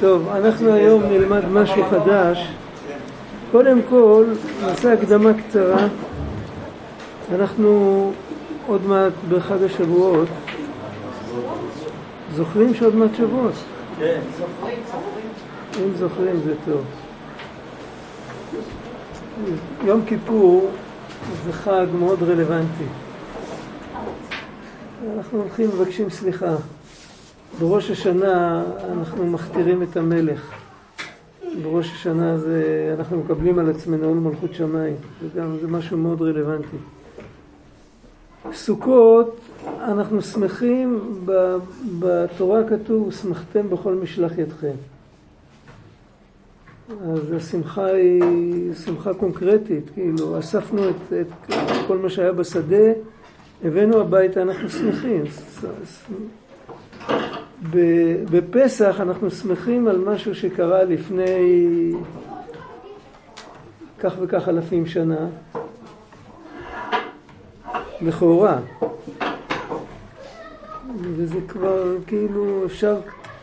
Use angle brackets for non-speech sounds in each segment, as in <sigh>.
טוב, אנחנו היום נלמד משהו חדש. קודם כל, נעשה הקדמה קצרה. אנחנו עוד מעט בחג השבועות. זוכרים שעוד מעט שבועות? כן. אם זוכרים זה טוב. יום כיפור זה חג מאוד רלוונטי. אנחנו הולכים ומבקשים סליחה. בראש השנה אנחנו מכתירים את המלך. בראש השנה זה, אנחנו מקבלים על עצמנו עול מלכות שמיים. זה גם, זה משהו מאוד רלוונטי. סוכות, אנחנו שמחים, בתורה כתוב, שמחתם בכל משלח ידכם. אז השמחה היא שמחה קונקרטית, כאילו, אספנו את, את כל מה שהיה בשדה, הבאנו הביתה, אנחנו שמחים. בפסח אנחנו שמחים על משהו שקרה לפני כך וכך אלפים שנה, לכאורה. וזה כבר כאילו אפשר,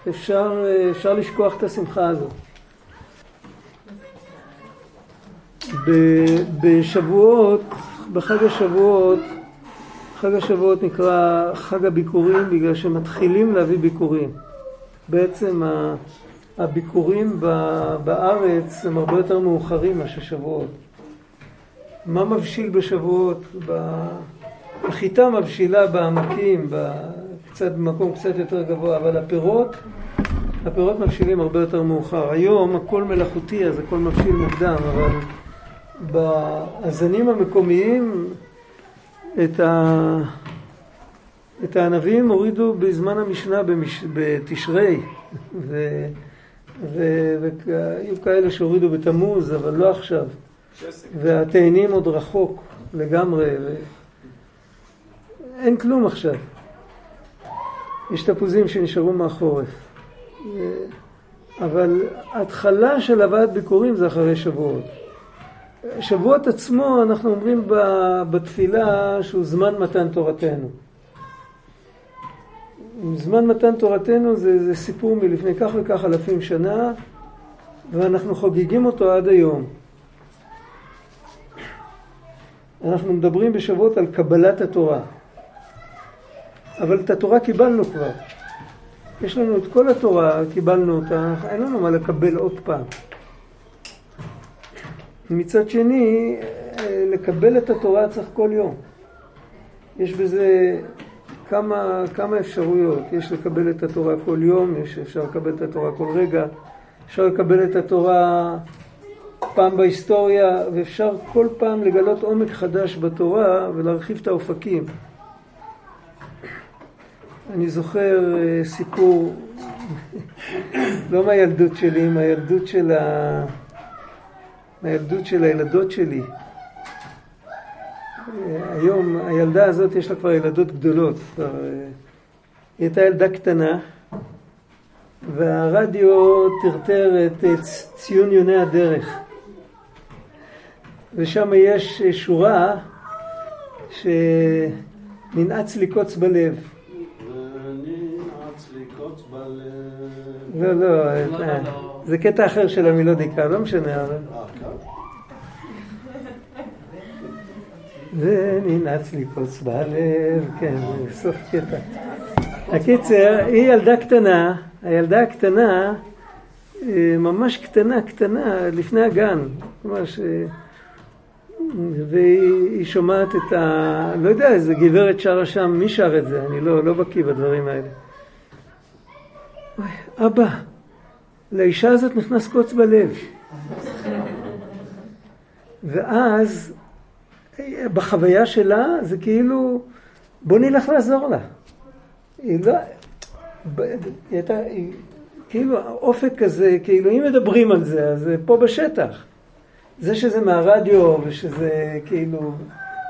אפשר, אפשר לשכוח את השמחה הזאת. בשבועות, בחג השבועות, חג השבועות נקרא חג הביקורים בגלל שמתחילים להביא ביקורים. בעצם הביקורים בארץ הם הרבה יותר מאוחרים מאשר שבועות. מה מבשיל בשבועות? החיטה מבשילה בעמקים, קצת במקום קצת יותר גבוה, אבל הפירות, הפירות מבשילים הרבה יותר מאוחר. היום הכל מלאכותי אז הכל מבשיל מוקדם, אבל בזנים המקומיים את, ה... את הענבים הורידו בזמן המשנה במש... בתשרי ו... ו... והיו כאלה שהורידו בתמוז אבל לא עכשיו. והתאנים עוד רחוק לגמרי ו... אין כלום עכשיו. יש תפוזים שנשארו מהחורף. אבל התחלה של הבאת ביקורים זה אחרי שבועות שבועות עצמו אנחנו אומרים בתפילה שהוא זמן מתן תורתנו. זמן מתן תורתנו זה, זה סיפור מלפני כך וכך אלפים שנה ואנחנו חוגגים אותו עד היום. אנחנו מדברים בשבועות על קבלת התורה. אבל את התורה קיבלנו כבר. יש לנו את כל התורה, קיבלנו אותה, אין לנו מה לקבל עוד פעם. מצד שני, לקבל את התורה צריך כל יום. יש בזה כמה, כמה אפשרויות. יש לקבל את התורה כל יום, יש אפשר לקבל את התורה כל רגע, אפשר לקבל את התורה פעם בהיסטוריה, ואפשר כל פעם לגלות עומק חדש בתורה ולהרחיב את האופקים. אני זוכר אה, סיפור, <coughs> לא מהילדות שלי, מהילדות של ה... מהילדות של הילדות שלי. היום הילדה הזאת יש לה כבר ילדות גדולות. כבר, אה, היא הייתה ילדה קטנה והרדיו טרטר את ציון יוני הדרך. ושם יש שורה שננעץ לי קוץ בלב. וננעץ לי קוץ בלב. לא, לא, אה, זה קטע אחר של המילודיקה, לא משנה, אבל... וננעץ לי קוץ בלב, כן, סוף קטע. הקיצר, היא ילדה קטנה, הילדה הקטנה, אה, ממש קטנה, קטנה, לפני הגן, ממש, אה, והיא שומעת את ה... לא יודע, איזה גברת שרה שם, מי שר את זה? אני לא, לא בקיא בדברים האלה. אבא, לאישה הזאת נכנס קוץ בלב. ואז בחוויה שלה זה כאילו, בוא נלך לעזור לה. היא לא, היא הייתה, היא, כאילו האופק כזה, כאילו אם מדברים על זה, אז זה פה בשטח. זה שזה מהרדיו ושזה כאילו,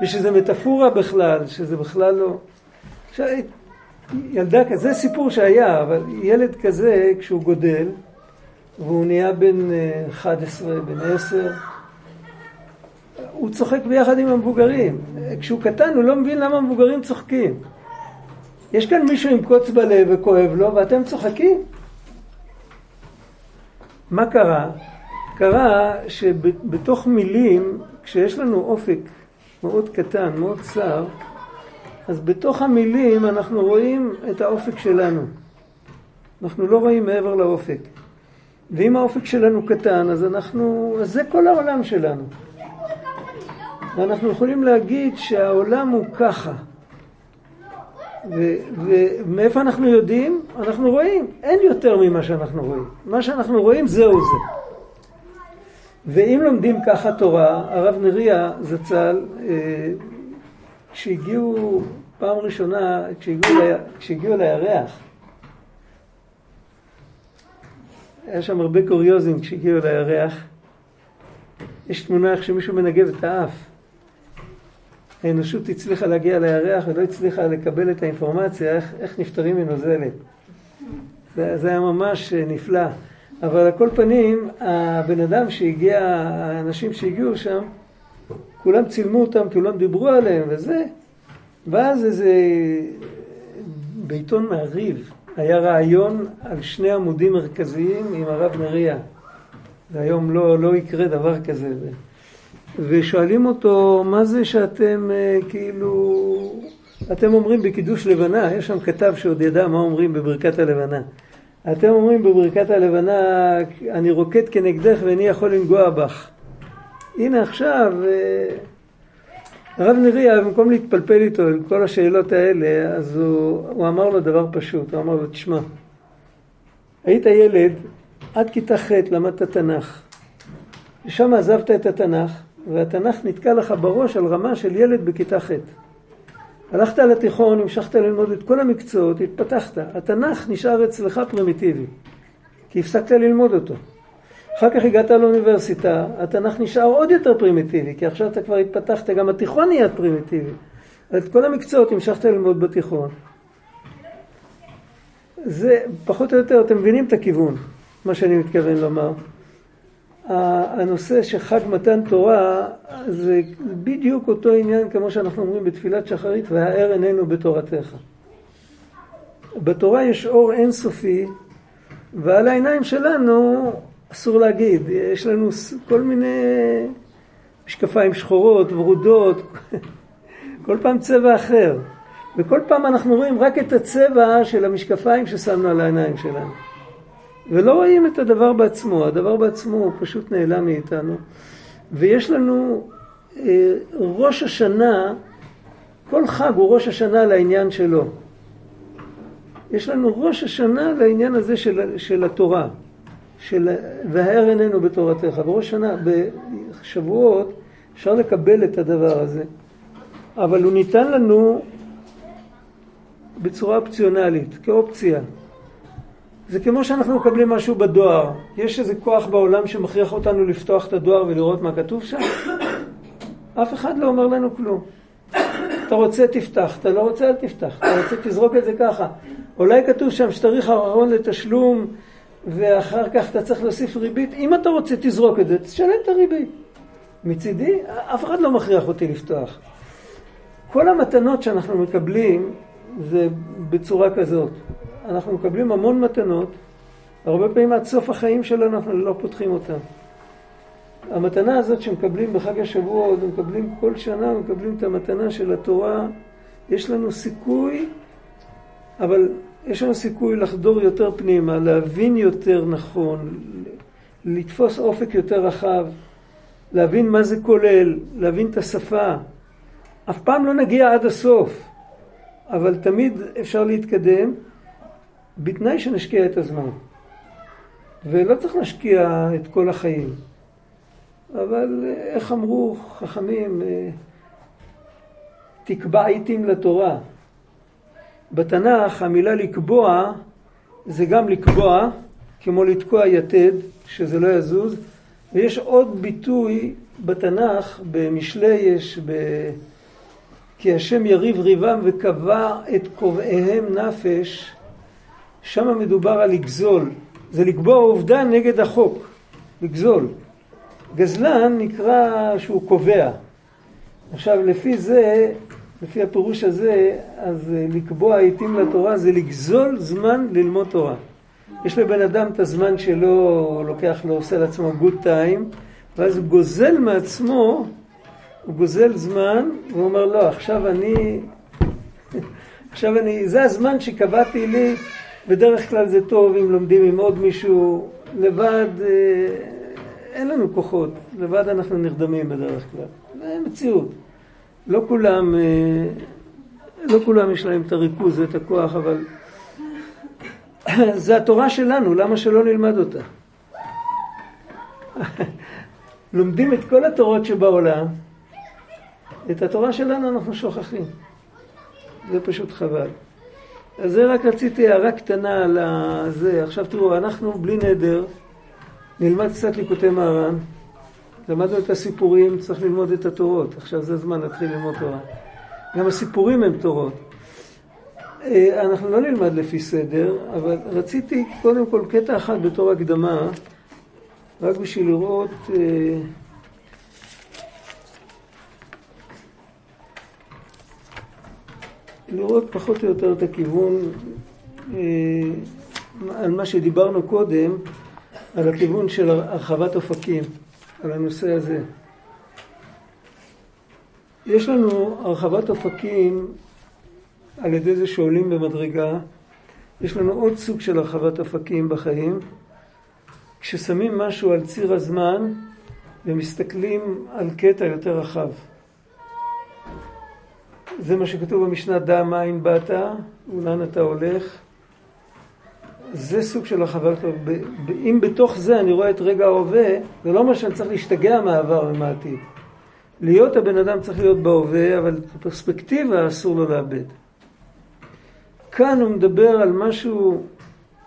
ושזה מטאפורה בכלל, שזה בכלל לא... עכשיו, ילדה כזה, זה סיפור שהיה, אבל ילד כזה, כשהוא גודל, והוא נהיה בן 11, בן 10, הוא צוחק ביחד עם המבוגרים. כשהוא קטן הוא לא מבין למה המבוגרים צוחקים. יש כאן מישהו עם קוץ בלב וכואב לו ואתם צוחקים? מה קרה? קרה שבתוך מילים, כשיש לנו אופק מאוד קטן, מאוד צר, אז בתוך המילים אנחנו רואים את האופק שלנו. אנחנו לא רואים מעבר לאופק. ואם האופק שלנו קטן, אז אנחנו, אז זה כל העולם שלנו. ואנחנו יכולים להגיד שהעולם הוא ככה. ומאיפה אנחנו יודעים? אנחנו רואים, אין יותר ממה שאנחנו רואים. מה שאנחנו רואים זהו זה. ואם לומדים ככה תורה, הרב נריה זצ"ל, אה, כשהגיעו פעם ראשונה, כשהגיעו, לירח, היה שם הרבה קוריוזים כשהגיעו לירח. יש תמונה איך שמישהו מנגב את האף. האנושות הצליחה להגיע לירח ולא הצליחה לקבל את האינפורמציה איך, איך נפטרים מנוזלת. זה, זה היה ממש נפלא. אבל על כל פנים, הבן אדם שהגיע, האנשים שהגיעו שם, כולם צילמו אותם, כולם דיברו עליהם וזה. ואז איזה, בעיתון מעריב, היה רעיון על שני עמודים מרכזיים עם הרב נריה. והיום לא, לא יקרה דבר כזה. ושואלים אותו, מה זה שאתם אה, כאילו, אתם אומרים בקידוש לבנה, יש שם כתב שעוד ידע מה אומרים בברכת הלבנה. אתם אומרים בברכת הלבנה, אני רוקד כנגדך ואיני יכול לנגוע בך. הנה עכשיו, אה, הרב נריה, במקום להתפלפל איתו עם כל השאלות האלה, אז הוא, הוא אמר לו דבר פשוט, הוא אמר לו, תשמע, היית ילד, עד כיתה ח' למדת תנ"ך. ושם עזבת את התנ"ך, והתנ"ך נתקע לך בראש על רמה של ילד בכיתה ח'. הלכת לתיכון, המשכת ללמוד את כל המקצועות, התפתחת. התנ"ך נשאר אצלך פרימיטיבי, כי הפסקת ללמוד אותו. אחר כך הגעת לאוניברסיטה, התנ"ך נשאר עוד יותר פרימיטיבי, כי עכשיו אתה כבר התפתחת, גם התיכון נהיה פרימיטיבי. את כל המקצועות המשכת ללמוד בתיכון. זה פחות או יותר, אתם מבינים את הכיוון, מה שאני מתכוון לומר. הנושא שחג מתן תורה זה בדיוק אותו עניין כמו שאנחנו אומרים בתפילת שחרית והאר עינינו בתורתך. בתורה יש אור אינסופי ועל העיניים שלנו אסור להגיד, יש לנו כל מיני משקפיים שחורות, ורודות, <laughs> כל פעם צבע אחר. וכל פעם אנחנו רואים רק את הצבע של המשקפיים ששמנו על העיניים שלנו. ולא רואים את הדבר בעצמו, הדבר בעצמו הוא פשוט נעלם מאיתנו. ויש לנו אה, ראש השנה, כל חג הוא ראש השנה לעניין שלו. יש לנו ראש השנה לעניין הזה של, של התורה. של והאר עינינו בתורתך. בראש שנה, בשבועות, אפשר לקבל את הדבר הזה, אבל הוא ניתן לנו בצורה אופציונלית, כאופציה. זה כמו שאנחנו מקבלים משהו בדואר. יש איזה כוח בעולם שמכריח אותנו לפתוח את הדואר ולראות מה כתוב שם? <coughs> אף אחד לא אומר לנו כלום. אתה רוצה תפתח, אתה לא רוצה אל תפתח, אתה רוצה תזרוק את זה ככה. אולי כתוב שם שתאריך האחרון לתשלום ואחר כך אתה צריך להוסיף ריבית. אם אתה רוצה, תזרוק את זה, תשלם את הריבית. מצידי, אף אחד לא מכריח אותי לפתוח. כל המתנות שאנחנו מקבלים זה בצורה כזאת. אנחנו מקבלים המון מתנות, הרבה פעמים עד סוף החיים שלנו אנחנו לא פותחים אותן. המתנה הזאת שמקבלים בחג השבועות, מקבלים כל שנה, מקבלים את המתנה של התורה, יש לנו סיכוי, אבל יש לנו סיכוי לחדור יותר פנימה, להבין יותר נכון, לתפוס אופק יותר רחב, להבין מה זה כולל, להבין את השפה. אף פעם לא נגיע עד הסוף, אבל תמיד אפשר להתקדם, בתנאי שנשקיע את הזמן. ולא צריך להשקיע את כל החיים. אבל איך אמרו חכמים, תקבע עיתים לתורה. בתנ"ך המילה לקבוע זה גם לקבוע, כמו לתקוע יתד, שזה לא יזוז, ויש עוד ביטוי בתנ"ך, במשלי יש, ב... כי השם יריב ריבם וקבע את קובעיהם נפש, שם מדובר על לגזול, זה לקבוע עובדה נגד החוק, לגזול. גזלן נקרא שהוא קובע. עכשיו לפי זה לפי הפירוש הזה, אז אה, לקבוע עיתים לתורה זה לגזול זמן ללמוד תורה. יש לבן אדם את הזמן שלו, לוקח לו, עושה לעצמו גוד טיים, ואז הוא גוזל מעצמו, הוא גוזל זמן, והוא אומר, לא, עכשיו אני, <laughs> עכשיו אני, זה הזמן שקבעתי לי, בדרך כלל זה טוב אם לומדים עם עוד מישהו, לבד אה, אין לנו כוחות, לבד אנחנו נרדמים בדרך כלל, זה מציאות. לא כולם, אה, לא כולם יש להם את הריכוז ואת הכוח, אבל זה התורה שלנו, למה שלא נלמד אותה? <laughs> לומדים את כל התורות שבעולם, את התורה שלנו אנחנו שוכחים. זה פשוט חבל. אז זה רק רציתי הערה קטנה על זה. עכשיו תראו, אנחנו בלי נדר, נלמד קצת ליקוטי מהר"ן. למדנו את הסיפורים, צריך ללמוד את התורות. עכשיו זה הזמן להתחיל ללמוד תורה. גם הסיפורים הם תורות. אה, אנחנו לא נלמד לפי סדר, אבל רציתי קודם כל קטע אחד בתור הקדמה, רק בשביל לראות... אה, לראות פחות או יותר את הכיוון אה, על מה שדיברנו קודם, על הכיוון של הרחבת אופקים, על הנושא הזה. יש לנו הרחבת אופקים על ידי זה שעולים במדרגה. יש לנו עוד סוג של הרחבת אופקים בחיים. כששמים משהו על ציר הזמן ומסתכלים על קטע יותר רחב. זה מה שכתוב במשנה, דע מאין באת ולאן אתה הולך. זה סוג של הרחבת, אם בתוך זה אני רואה את רגע ההווה, זה לא אומר שאני צריך להשתגע מהעבר ומהעתיד. להיות הבן אדם צריך להיות בהווה, אבל את הפרספקטיבה אסור לו לאבד. כאן הוא מדבר על משהו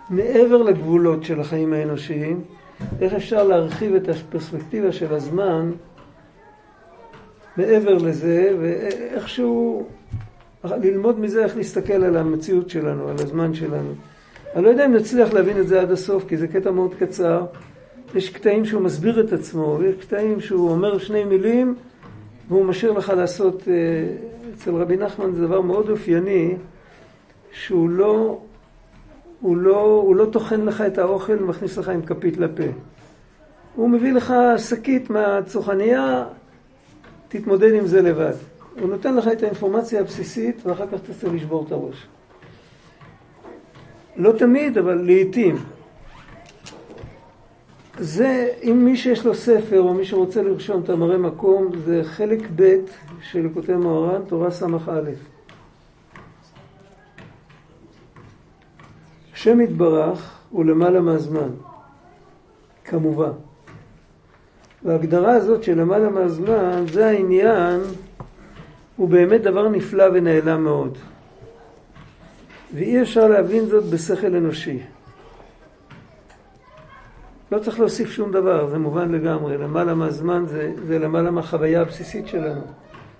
מעבר לגבולות של החיים האנושיים, איך אפשר להרחיב את הפרספקטיבה של הזמן מעבר לזה, ואיכשהו ללמוד מזה איך להסתכל על המציאות שלנו, על הזמן שלנו. אני לא יודע אם נצליח להבין את זה עד הסוף, כי זה קטע מאוד קצר. יש קטעים שהוא מסביר את עצמו, ויש קטעים שהוא אומר שני מילים, והוא משאיר לך לעשות, אה, אצל רבי נחמן זה דבר מאוד אופייני, שהוא לא, הוא לא, הוא לא טוחן לך את האוכל ומכניס לך עם כפית לפה. הוא מביא לך שקית מהצוחניה, תתמודד עם זה לבד. הוא נותן לך את האינפורמציה הבסיסית ואחר כך תצטרך לשבור את הראש. לא תמיד, אבל לעיתים. זה, אם מי שיש לו ספר או מי שרוצה לרשום את המראה מקום, זה חלק ב' של לקוטי מוהר"ן, תורה ס"א. השם יתברך הוא למעלה מהזמן, כמובן. וההגדרה הזאת של למעלה מהזמן, זה העניין, הוא באמת דבר נפלא ונעלם מאוד. ואי אפשר להבין זאת בשכל אנושי. לא צריך להוסיף שום דבר, זה מובן לגמרי. למעלה מהזמן זה, זה למעלה מהחוויה הבסיסית שלנו.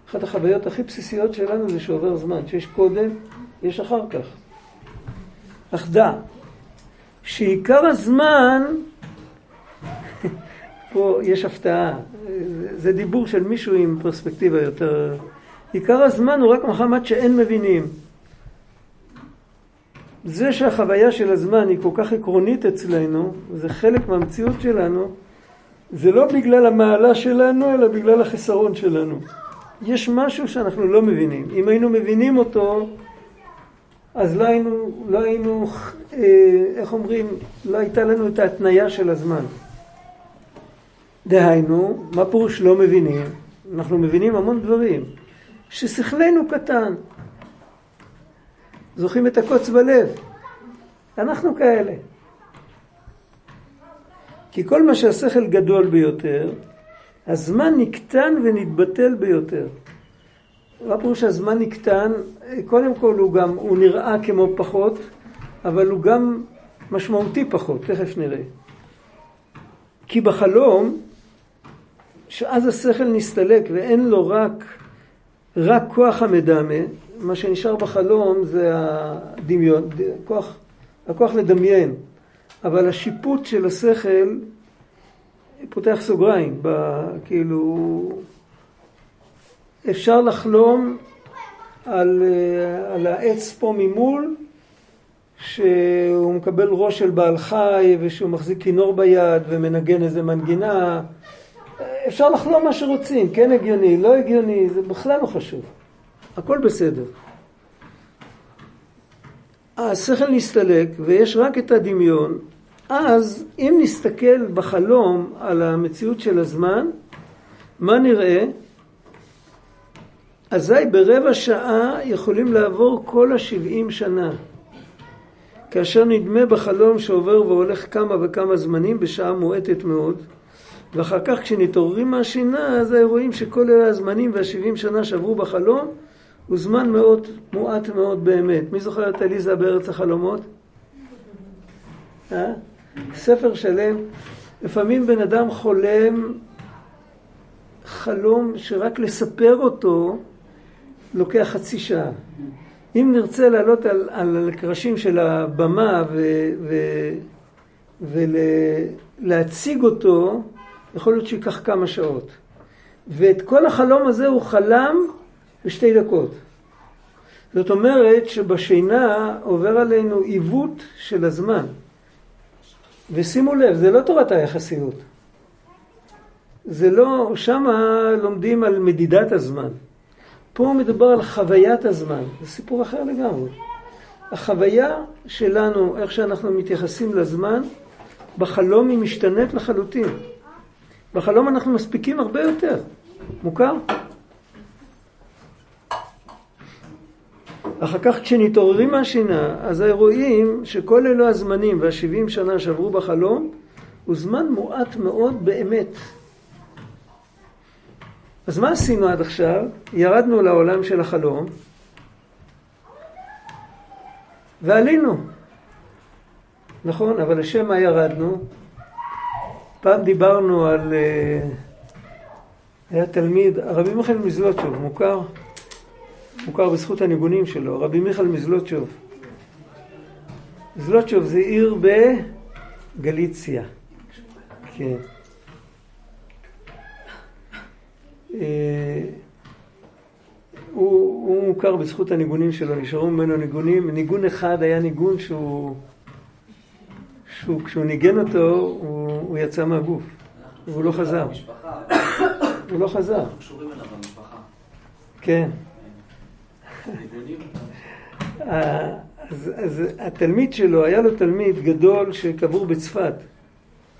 אחת החוויות הכי בסיסיות שלנו זה שעובר זמן, שיש קודם, יש אחר כך. אך דע, שעיקר הזמן, <laughs> פה יש הפתעה, זה דיבור של מישהו עם פרספקטיבה יותר... עיקר הזמן הוא רק מחמת שאין מבינים. זה שהחוויה של הזמן היא כל כך עקרונית אצלנו, זה חלק מהמציאות שלנו, זה לא בגלל המעלה שלנו, אלא בגלל החסרון שלנו. יש משהו שאנחנו לא מבינים. אם היינו מבינים אותו, אז לא היינו, לא היינו, אה, איך אומרים, לא הייתה לנו את ההתניה של הזמן. דהיינו, מה פירוש לא מבינים? אנחנו מבינים המון דברים. ששכלנו קטן. זוכרים את הקוץ בלב? אנחנו כאלה. כי כל מה שהשכל גדול ביותר, הזמן נקטן ונתבטל ביותר. מה פירוש הזמן נקטן? קודם כל הוא גם, הוא נראה כמו פחות, אבל הוא גם משמעותי פחות, תכף נראה. כי בחלום, שאז השכל נסתלק ואין לו רק, רק כוח המדמה, מה שנשאר בחלום זה הדמיון, כוח, הכוח לדמיין, אבל השיפוט של השכל פותח סוגריים, ב, כאילו אפשר לחלום על, על העץ פה ממול שהוא מקבל ראש של בעל חי ושהוא מחזיק כינור ביד ומנגן איזה מנגינה. אפשר לחלום מה שרוצים, כן הגיוני, לא הגיוני, זה בכלל לא חשוב. הכל בסדר. השכל נסתלק ויש רק את הדמיון, אז אם נסתכל בחלום על המציאות של הזמן, מה נראה? אזי ברבע שעה יכולים לעבור כל השבעים שנה. כאשר נדמה בחלום שעובר והולך כמה וכמה זמנים בשעה מועטת מאוד, ואחר כך כשנתעוררים מהשינה, אז רואים שכל אלה הזמנים והשבעים שנה שעברו בחלום, הוא זמן מאוד מועט מאוד באמת. מי זוכר את עליזה בארץ החלומות? אה? ספר שלם. לפעמים בן אדם חולם חלום שרק לספר אותו לוקח חצי שעה. אם נרצה לעלות על, על הקרשים של הבמה ולהציג אותו, יכול להיות שייקח כמה שעות. ואת כל החלום הזה הוא חלם בשתי דקות. זאת אומרת שבשינה עובר עלינו עיוות של הזמן. ושימו לב, זה לא תורת היחסיות. זה לא, שמה לומדים על מדידת הזמן. פה מדובר על חוויית הזמן, זה סיפור אחר לגמרי. החוויה שלנו, איך שאנחנו מתייחסים לזמן, בחלום היא משתנית לחלוטין. בחלום אנחנו מספיקים הרבה יותר. מוכר? אחר כך כשנתעוררים מהשינה, אז רואים שכל אלו הזמנים והשבעים שנה שעברו בחלום, הוא זמן מועט מאוד באמת. אז מה עשינו עד עכשיו? ירדנו לעולם של החלום ועלינו. נכון, אבל לשם מה ירדנו? פעם דיברנו על... אה, היה תלמיד, רבי מיכאל מזלוטשוב, מוכר? מוכר בזכות הניגונים שלו, רבי מיכאל מזלוטשוב. זלוטשוב זה עיר בגליציה. כן. אה, הוא, הוא מוכר בזכות הניגונים שלו, נשארו ממנו ניגונים. ניגון אחד היה ניגון שהוא, שהוא כשהוא ניגן אותו, הוא, הוא יצא מהגוף, והוא לא חזר. הוא לא חזר. אנחנו קשורים אליו במשפחה. כן. אה, אז, אז התלמיד שלו, היה לו תלמיד גדול שקבור בצפת,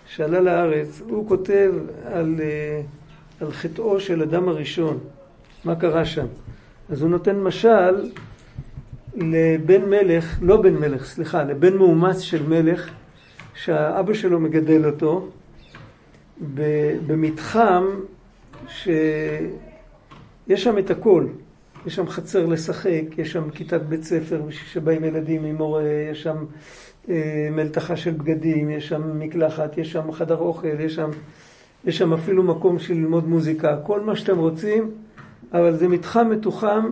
שעלה לארץ, הוא כותב על... Uh, על חטאו של אדם הראשון, מה קרה שם. אז הוא נותן משל לבן מלך, לא בן מלך, סליחה, לבן מאומץ של מלך, שהאבא שלו מגדל אותו, במתחם שיש שם את הכל. יש שם חצר לשחק, יש שם כיתת בית ספר שבאים ילדים עם מורה, יש שם אה, מלתחה של בגדים, יש שם מקלחת, יש שם חדר אוכל, יש שם יש שם אפילו מקום של ללמוד מוזיקה, כל מה שאתם רוצים, אבל זה מתחם מתוחם,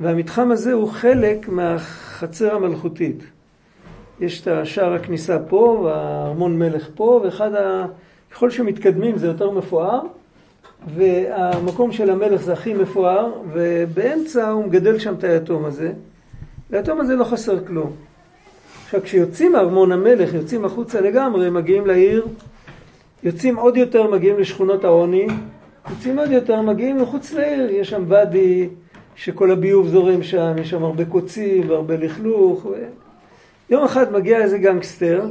והמתחם הזה הוא חלק מהחצר המלכותית. יש את השער הכניסה פה, והארמון מלך פה, ואחד ה... ככל שמתקדמים זה יותר מפואר, והמקום של המלך זה הכי מפואר, ובאמצע הוא מגדל שם את היתום הזה. והיתום הזה לא חסר כלום. עכשיו, כשיוצאים מארמון המלך, יוצאים החוצה לגמרי, מגיעים לעיר יוצאים עוד יותר, מגיעים לשכונות העוני, יוצאים עוד יותר, מגיעים מחוץ לעיר, יש שם ואדי שכל הביוב זורם שם, יש שם הרבה קוצים והרבה לכלוך. ו... יום אחד מגיע איזה גנגסטר,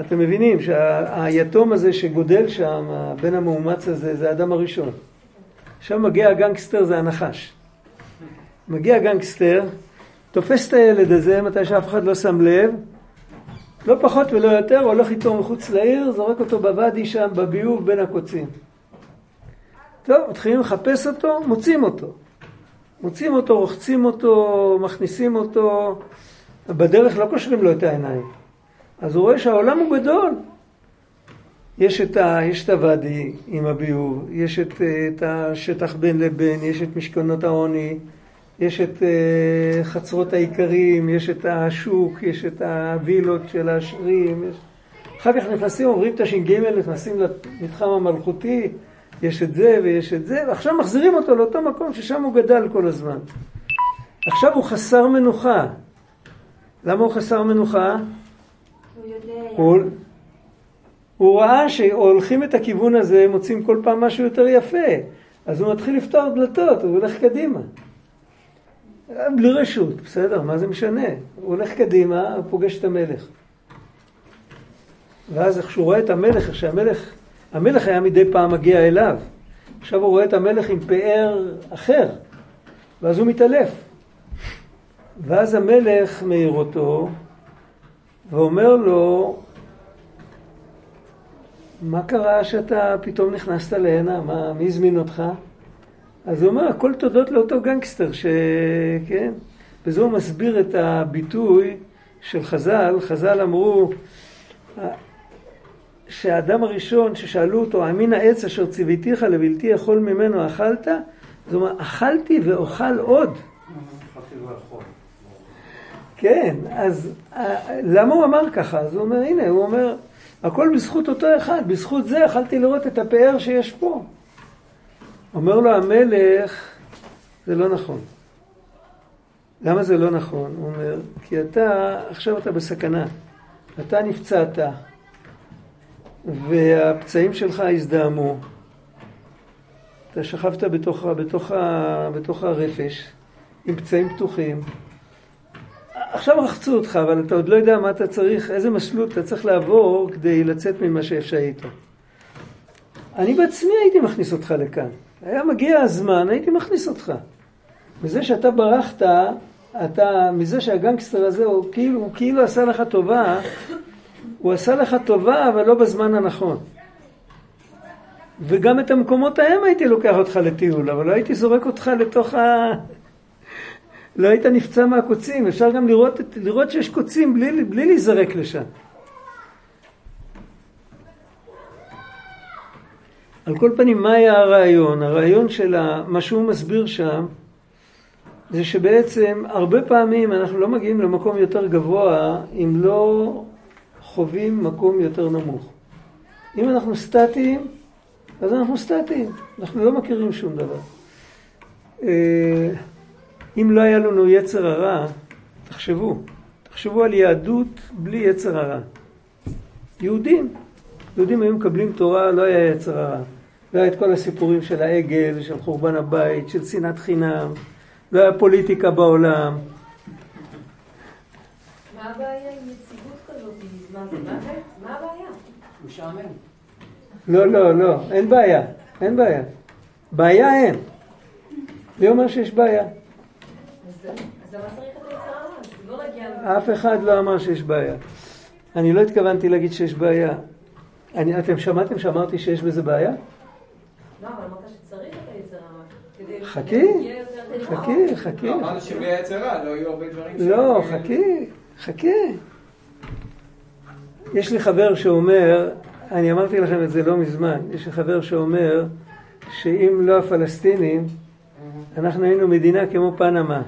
אתם מבינים שהיתום הזה שגודל שם, הבן המאומץ הזה, זה האדם הראשון. עכשיו מגיע הגנגסטר, זה הנחש. מגיע הגנגסטר, תופס את הילד הזה, מתי שאף אחד לא שם לב, לא פחות ולא יותר, הולך איתו מחוץ לעיר, זורק אותו בוואדי שם, בביוב בין הקוצים. טוב, מתחילים לחפש אותו, מוצאים אותו. מוצאים אותו, רוחצים אותו, מכניסים אותו, בדרך לא קושרים לו את העיניים. אז הוא רואה שהעולם הוא גדול. יש את, ה, יש את הוואדי עם הביוב, יש את, את השטח בין לבין, יש את משכנות העוני, יש את uh, חצרות האיכרים, יש את השוק, יש את הווילות של העשירים, יש... אחר כך נכנסים, עוברים את הש"ג, נכנסים למתחם המלכותי, יש את זה ויש את זה, ועכשיו מחזירים אותו לאותו מקום ששם הוא גדל כל הזמן. עכשיו הוא חסר מנוחה. למה הוא חסר מנוחה? הוא הוא ראה שהולכים את הכיוון הזה, מוצאים כל פעם משהו יותר יפה. אז הוא מתחיל לפתוח דלתות, הוא הולך קדימה. בלי רשות, בסדר, מה זה משנה? הוא הולך קדימה, הוא פוגש את המלך. ואז איך שהוא רואה את המלך, איך שהמלך, המלך היה מדי פעם מגיע אליו. עכשיו הוא רואה את המלך עם פאר אחר, ואז הוא מתעלף. ואז המלך מעיר אותו, ואומר לו, מה קרה שאתה פתאום נכנסת להנה? מה, מי הזמין אותך? אז הוא אומר, הכל תודות לאותו גנגסטר, שכן? וזה הוא מסביר את הביטוי של חז"ל. חז"ל אמרו שהאדם הראשון ששאלו אותו, אמין העץ אשר ציוויתיך לבלתי יכול ממנו אכלת? זאת אומרת, אכלתי ואוכל עוד. כן, אז אה, למה הוא אמר ככה? אז הוא אומר, הנה, הוא אומר, הכל בזכות אותו אחד, בזכות זה יכלתי לראות את הפאר שיש פה. אומר לו המלך, זה לא נכון. למה זה לא נכון? הוא אומר, כי אתה, עכשיו אתה בסכנה. אתה נפצעת, והפצעים שלך הזדהמו. אתה שכבת בתוך, בתוך, בתוך הרפש, עם פצעים פתוחים. עכשיו רחצו אותך, אבל אתה עוד לא יודע מה אתה צריך, איזה מסלול אתה צריך לעבור כדי לצאת ממה שהיית. אני בעצמי הייתי מכניס אותך לכאן. היה מגיע הזמן, הייתי מכניס אותך. מזה שאתה ברחת, אתה, מזה שהגנגסטר הזה, הוא כאילו, הוא כאילו עשה לך טובה, הוא עשה לך טובה, אבל לא בזמן הנכון. וגם את המקומות ההם הייתי לוקח אותך לטיול, אבל לא הייתי זורק אותך לתוך ה... לא היית נפצע מהקוצים, אפשר גם לראות, לראות שיש קוצים בלי, בלי להיזרק לשם. על כל פנים, מה היה הרעיון? הרעיון של מה שהוא מסביר שם, זה שבעצם הרבה פעמים אנחנו לא מגיעים למקום יותר גבוה אם לא חווים מקום יותר נמוך. אם אנחנו סטטיים, אז אנחנו סטטיים, אנחנו לא מכירים שום דבר. אם לא היה לנו יצר הרע, תחשבו, תחשבו על יהדות בלי יצר הרע. יהודים, יהודים היו מקבלים תורה, לא היה יצר הרע. לא היה את כל הסיפורים של העגל, של חורבן הבית, של שנאת חינם, לא היה פוליטיקה בעולם. מה הבעיה עם יציבות כזאת? מה הבעיה? משעמם. לא, לא, לא, אין בעיה, אין בעיה. בעיה אין. מי אומר שיש בעיה? לא אף אחד לא אמר שיש בעיה. אני לא התכוונתי להגיד שיש בעיה. אני, אתם שמעתם שאמרתי שיש בזה בעיה? לא, אבל אמרת שצריך את היצר הרע. חכי, חכי, חכי. לא, אמרנו שבלי היצר רע לא יהיו הרבה דברים ש... לא, חכי, חכי. יש לי חבר שאומר, אני אמרתי לכם את זה לא מזמן, יש לי חבר שאומר שאם לא הפלסטינים, אנחנו היינו מדינה כמו פנמה.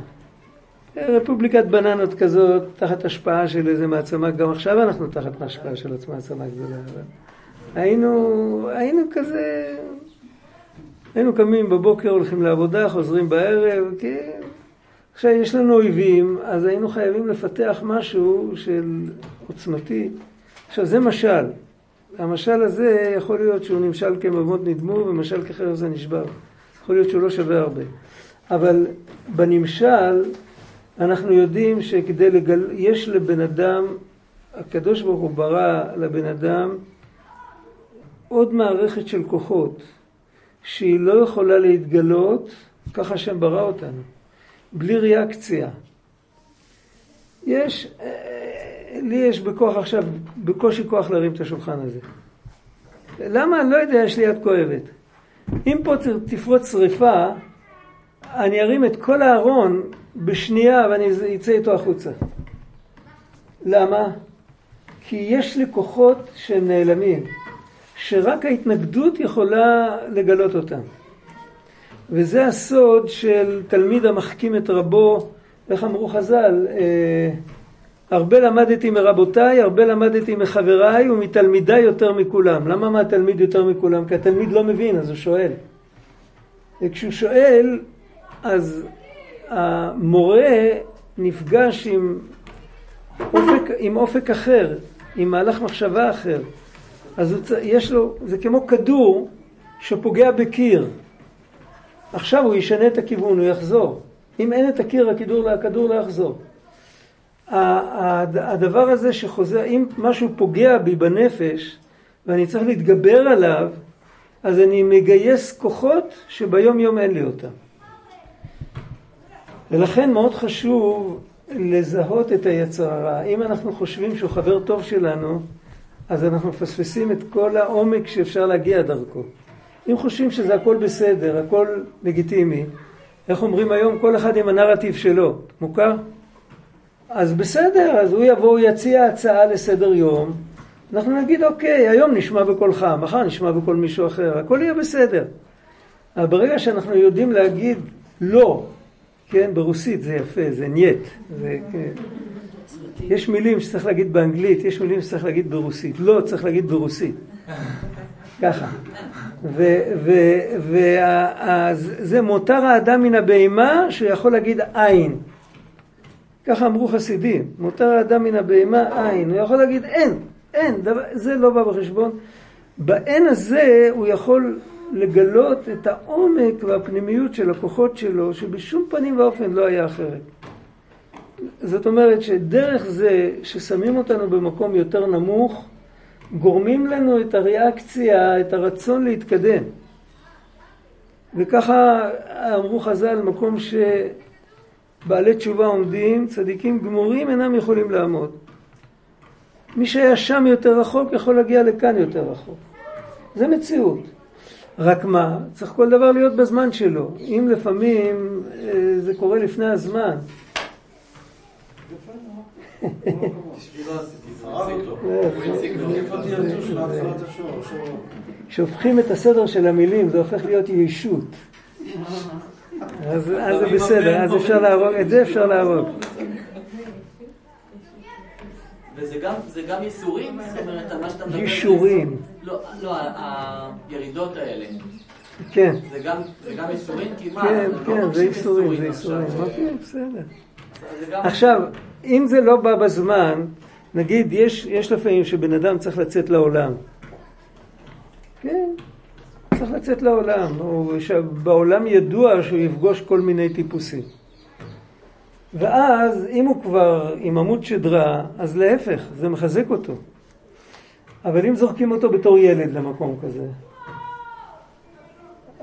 רפובליקת בננות כזאת, תחת השפעה של איזה מעצמה, גם עכשיו אנחנו תחת השפעה של מעצמה גדולה. היינו, היינו כזה, היינו קמים בבוקר, הולכים לעבודה, חוזרים בערב, כי עכשיו יש לנו אויבים, אז היינו חייבים לפתח משהו של עוצמתי. עכשיו זה משל. המשל הזה יכול להיות שהוא נמשל כמבמות נדמו ומשל כחרב זה נשבר. יכול להיות שהוא לא שווה הרבה. אבל בנמשל אנחנו יודעים שכדי לגל... יש לבן אדם, הקדוש ברוך הוא ברא לבן אדם עוד מערכת של כוחות שהיא לא יכולה להתגלות, ככה השם ברא אותנו, בלי ריאקציה. יש, אה, לי יש בכוח עכשיו, בקושי כוח להרים את השולחן הזה. למה? אני לא יודע, יש לי יד כואבת. אם פה תפרוץ שריפה, אני ארים את כל הארון בשנייה ואני אצא איתו החוצה. למה? כי יש לי כוחות שהם נעלמים, שרק ההתנגדות יכולה לגלות אותם. וזה הסוד של תלמיד המחכים את רבו, איך אמרו חז"ל, אה, הרבה למדתי מרבותיי, הרבה למדתי מחבריי ומתלמידיי יותר מכולם. למה מהתלמיד יותר מכולם? כי התלמיד לא מבין, אז הוא שואל. וכשהוא שואל, אז המורה נפגש עם אופק, עם אופק אחר, עם מהלך מחשבה אחר. אז יש לו, זה כמו כדור שפוגע בקיר. עכשיו הוא ישנה את הכיוון, הוא יחזור. אם אין את הקיר, הכדור, הכדור לא יחזור. הדבר הזה שחוזר, אם משהו פוגע בי בנפש ואני צריך להתגבר עליו, אז אני מגייס כוחות שביום יום אין לי אותם. ולכן מאוד חשוב לזהות את היצר הרע. אם אנחנו חושבים שהוא חבר טוב שלנו, אז אנחנו מפספסים את כל העומק שאפשר להגיע דרכו. אם חושבים שזה הכל בסדר, הכל לגיטימי, איך אומרים היום? כל אחד עם הנרטיב שלו. מוכר? אז בסדר, אז הוא יבוא, הוא יציע הצעה לסדר יום, אנחנו נגיד אוקיי, היום נשמע בקולך, מחר נשמע בקול מישהו אחר, הכל יהיה בסדר. אבל ברגע שאנחנו יודעים להגיד לא, כן, ברוסית זה יפה, זה нет, זה, כן. יש מילים שצריך להגיד באנגלית, יש מילים שצריך להגיד ברוסית, לא צריך להגיד ברוסית, ככה. וזה מותר האדם מן הבהמה שיכול להגיד אין. ככה אמרו חסידים, מותר האדם מן הבהמה אין, הוא יכול להגיד אין, אין, דבר, זה לא בא בחשבון. באין הזה הוא יכול לגלות את העומק והפנימיות של הכוחות שלו, שבשום פנים ואופן לא היה אחרת. זאת אומרת שדרך זה ששמים אותנו במקום יותר נמוך, גורמים לנו את הריאקציה, את הרצון להתקדם. וככה אמרו חז"ל, מקום שבעלי תשובה עומדים, צדיקים גמורים אינם יכולים לעמוד. מי שהיה שם יותר רחוק יכול להגיע לכאן יותר רחוק. זה מציאות. רק מה, צריך כל דבר להיות בזמן שלו. אם לפעמים אה, זה קורה לפני הזמן. כשהופכים את הסדר של המילים זה הופך להיות ישות. אז זה בסדר, אז אפשר להרוג, את זה אפשר להרוג. וזה גם, ייסורים? זאת אומרת, מה שאתה מדבר... יישורים. לא, לא, הירידות האלה. כן. זה גם? כי מה, כן, לא כן, זה ייסורים, זה עכשיו. ייסורים. אוקיי, בסדר. עכשיו, אם זה לא בא בזמן, נגיד, יש, יש לפעמים שבן אדם צריך לצאת לעולם. כן, צריך לצאת לעולם. הוא, בעולם ידוע שהוא יפגוש כל מיני טיפוסים. ואז, אם הוא כבר עם עמוד שדרה, אז להפך, זה מחזק אותו. אבל אם זורקים אותו בתור ילד למקום כזה,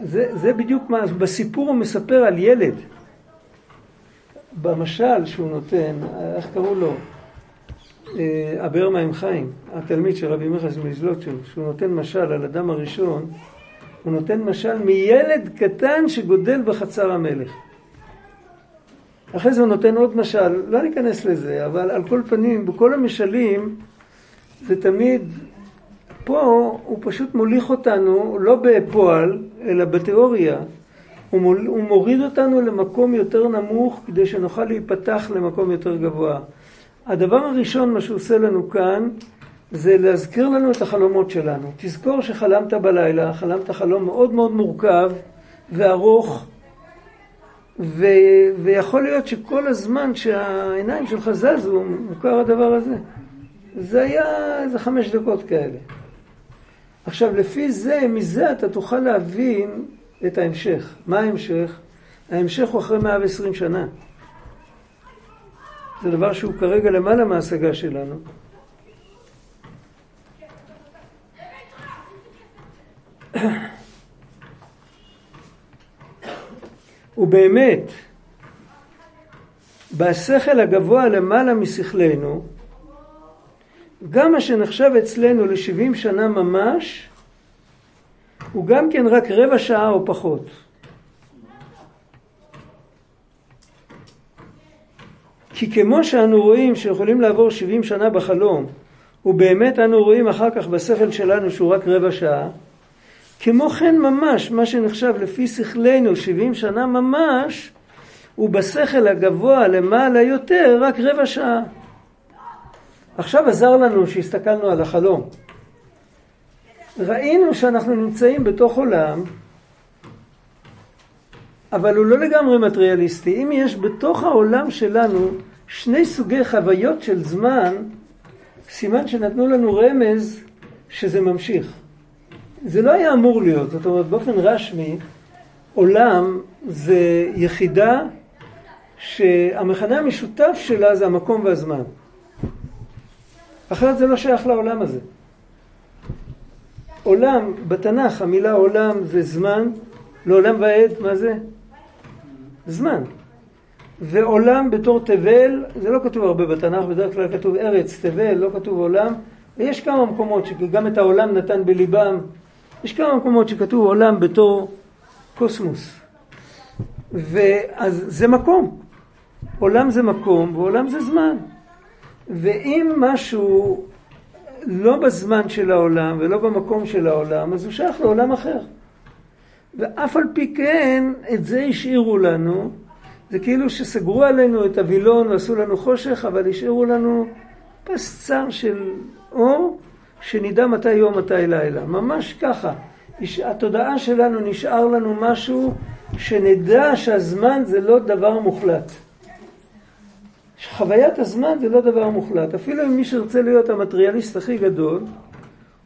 זה, זה בדיוק מה, בסיפור הוא מספר על ילד. במשל שהוא נותן, איך קראו לו? אה, הבאר מים חיים, התלמיד של רבי מיכאל מזלוטשוב, שהוא נותן משל על אדם הראשון, הוא נותן משל מילד קטן שגודל בחצר המלך. אחרי זה הוא נותן עוד משל, לא ניכנס לזה, אבל על כל פנים, בכל המשלים, זה תמיד, פה הוא פשוט מוליך אותנו, לא בפועל, אלא בתיאוריה. הוא, מול, הוא מוריד אותנו למקום יותר נמוך כדי שנוכל להיפתח למקום יותר גבוה. הדבר הראשון, מה שהוא עושה לנו כאן, זה להזכיר לנו את החלומות שלנו. תזכור שחלמת בלילה, חלמת חלום מאוד מאוד מורכב וארוך, ו, ויכול להיות שכל הזמן שהעיניים שלך זזו, מוכר הדבר הזה. זה היה איזה חמש דקות כאלה. עכשיו, לפי זה, מזה אתה תוכל להבין את ההמשך. מה ההמשך? ההמשך הוא אחרי 120 שנה. זה דבר שהוא כרגע למעלה מההשגה שלנו. <coughs> ובאמת, בשכל הגבוה למעלה משכלנו, גם מה שנחשב אצלנו ל-70 שנה ממש, הוא גם כן רק רבע שעה או פחות. כי כמו שאנו רואים שיכולים לעבור 70 שנה בחלום, ובאמת אנו רואים אחר כך בשכל שלנו שהוא רק רבע שעה, כמו כן ממש, מה שנחשב לפי שכלנו 70 שנה ממש, הוא בשכל הגבוה למעלה יותר רק רבע שעה. עכשיו עזר לנו שהסתכלנו על החלום. ראינו שאנחנו נמצאים בתוך עולם, אבל הוא לא לגמרי מטריאליסטי. אם יש בתוך העולם שלנו שני סוגי חוויות של זמן, סימן שנתנו לנו רמז שזה ממשיך. זה לא היה אמור להיות, זאת אומרת באופן רשמי, עולם זה יחידה שהמכנה המשותף שלה זה המקום והזמן. אחרת זה לא שייך לעולם הזה. עולם, בתנ"ך המילה עולם זה זמן, לעולם ועד, מה זה? זמן. ועולם בתור תבל, זה לא כתוב הרבה בתנ"ך, בדרך כלל כתוב ארץ, תבל, לא כתוב עולם. ויש כמה מקומות שגם את העולם נתן בליבם. יש כמה מקומות שכתוב עולם בתור קוסמוס. ואז זה מקום. עולם זה מקום ועולם זה זמן. ואם משהו לא בזמן של העולם ולא במקום של העולם, אז הוא שייך לעולם אחר. ואף על פי כן, את זה השאירו לנו. זה כאילו שסגרו עלינו את הווילון ועשו לנו חושך, אבל השאירו לנו פס צר של אור, שנדע מתי יום, מתי לילה. ממש ככה. התודעה שלנו נשאר לנו משהו שנדע שהזמן זה לא דבר מוחלט. חוויית הזמן זה לא דבר מוחלט. אפילו אם מי שירצה להיות המטריאליסט הכי גדול,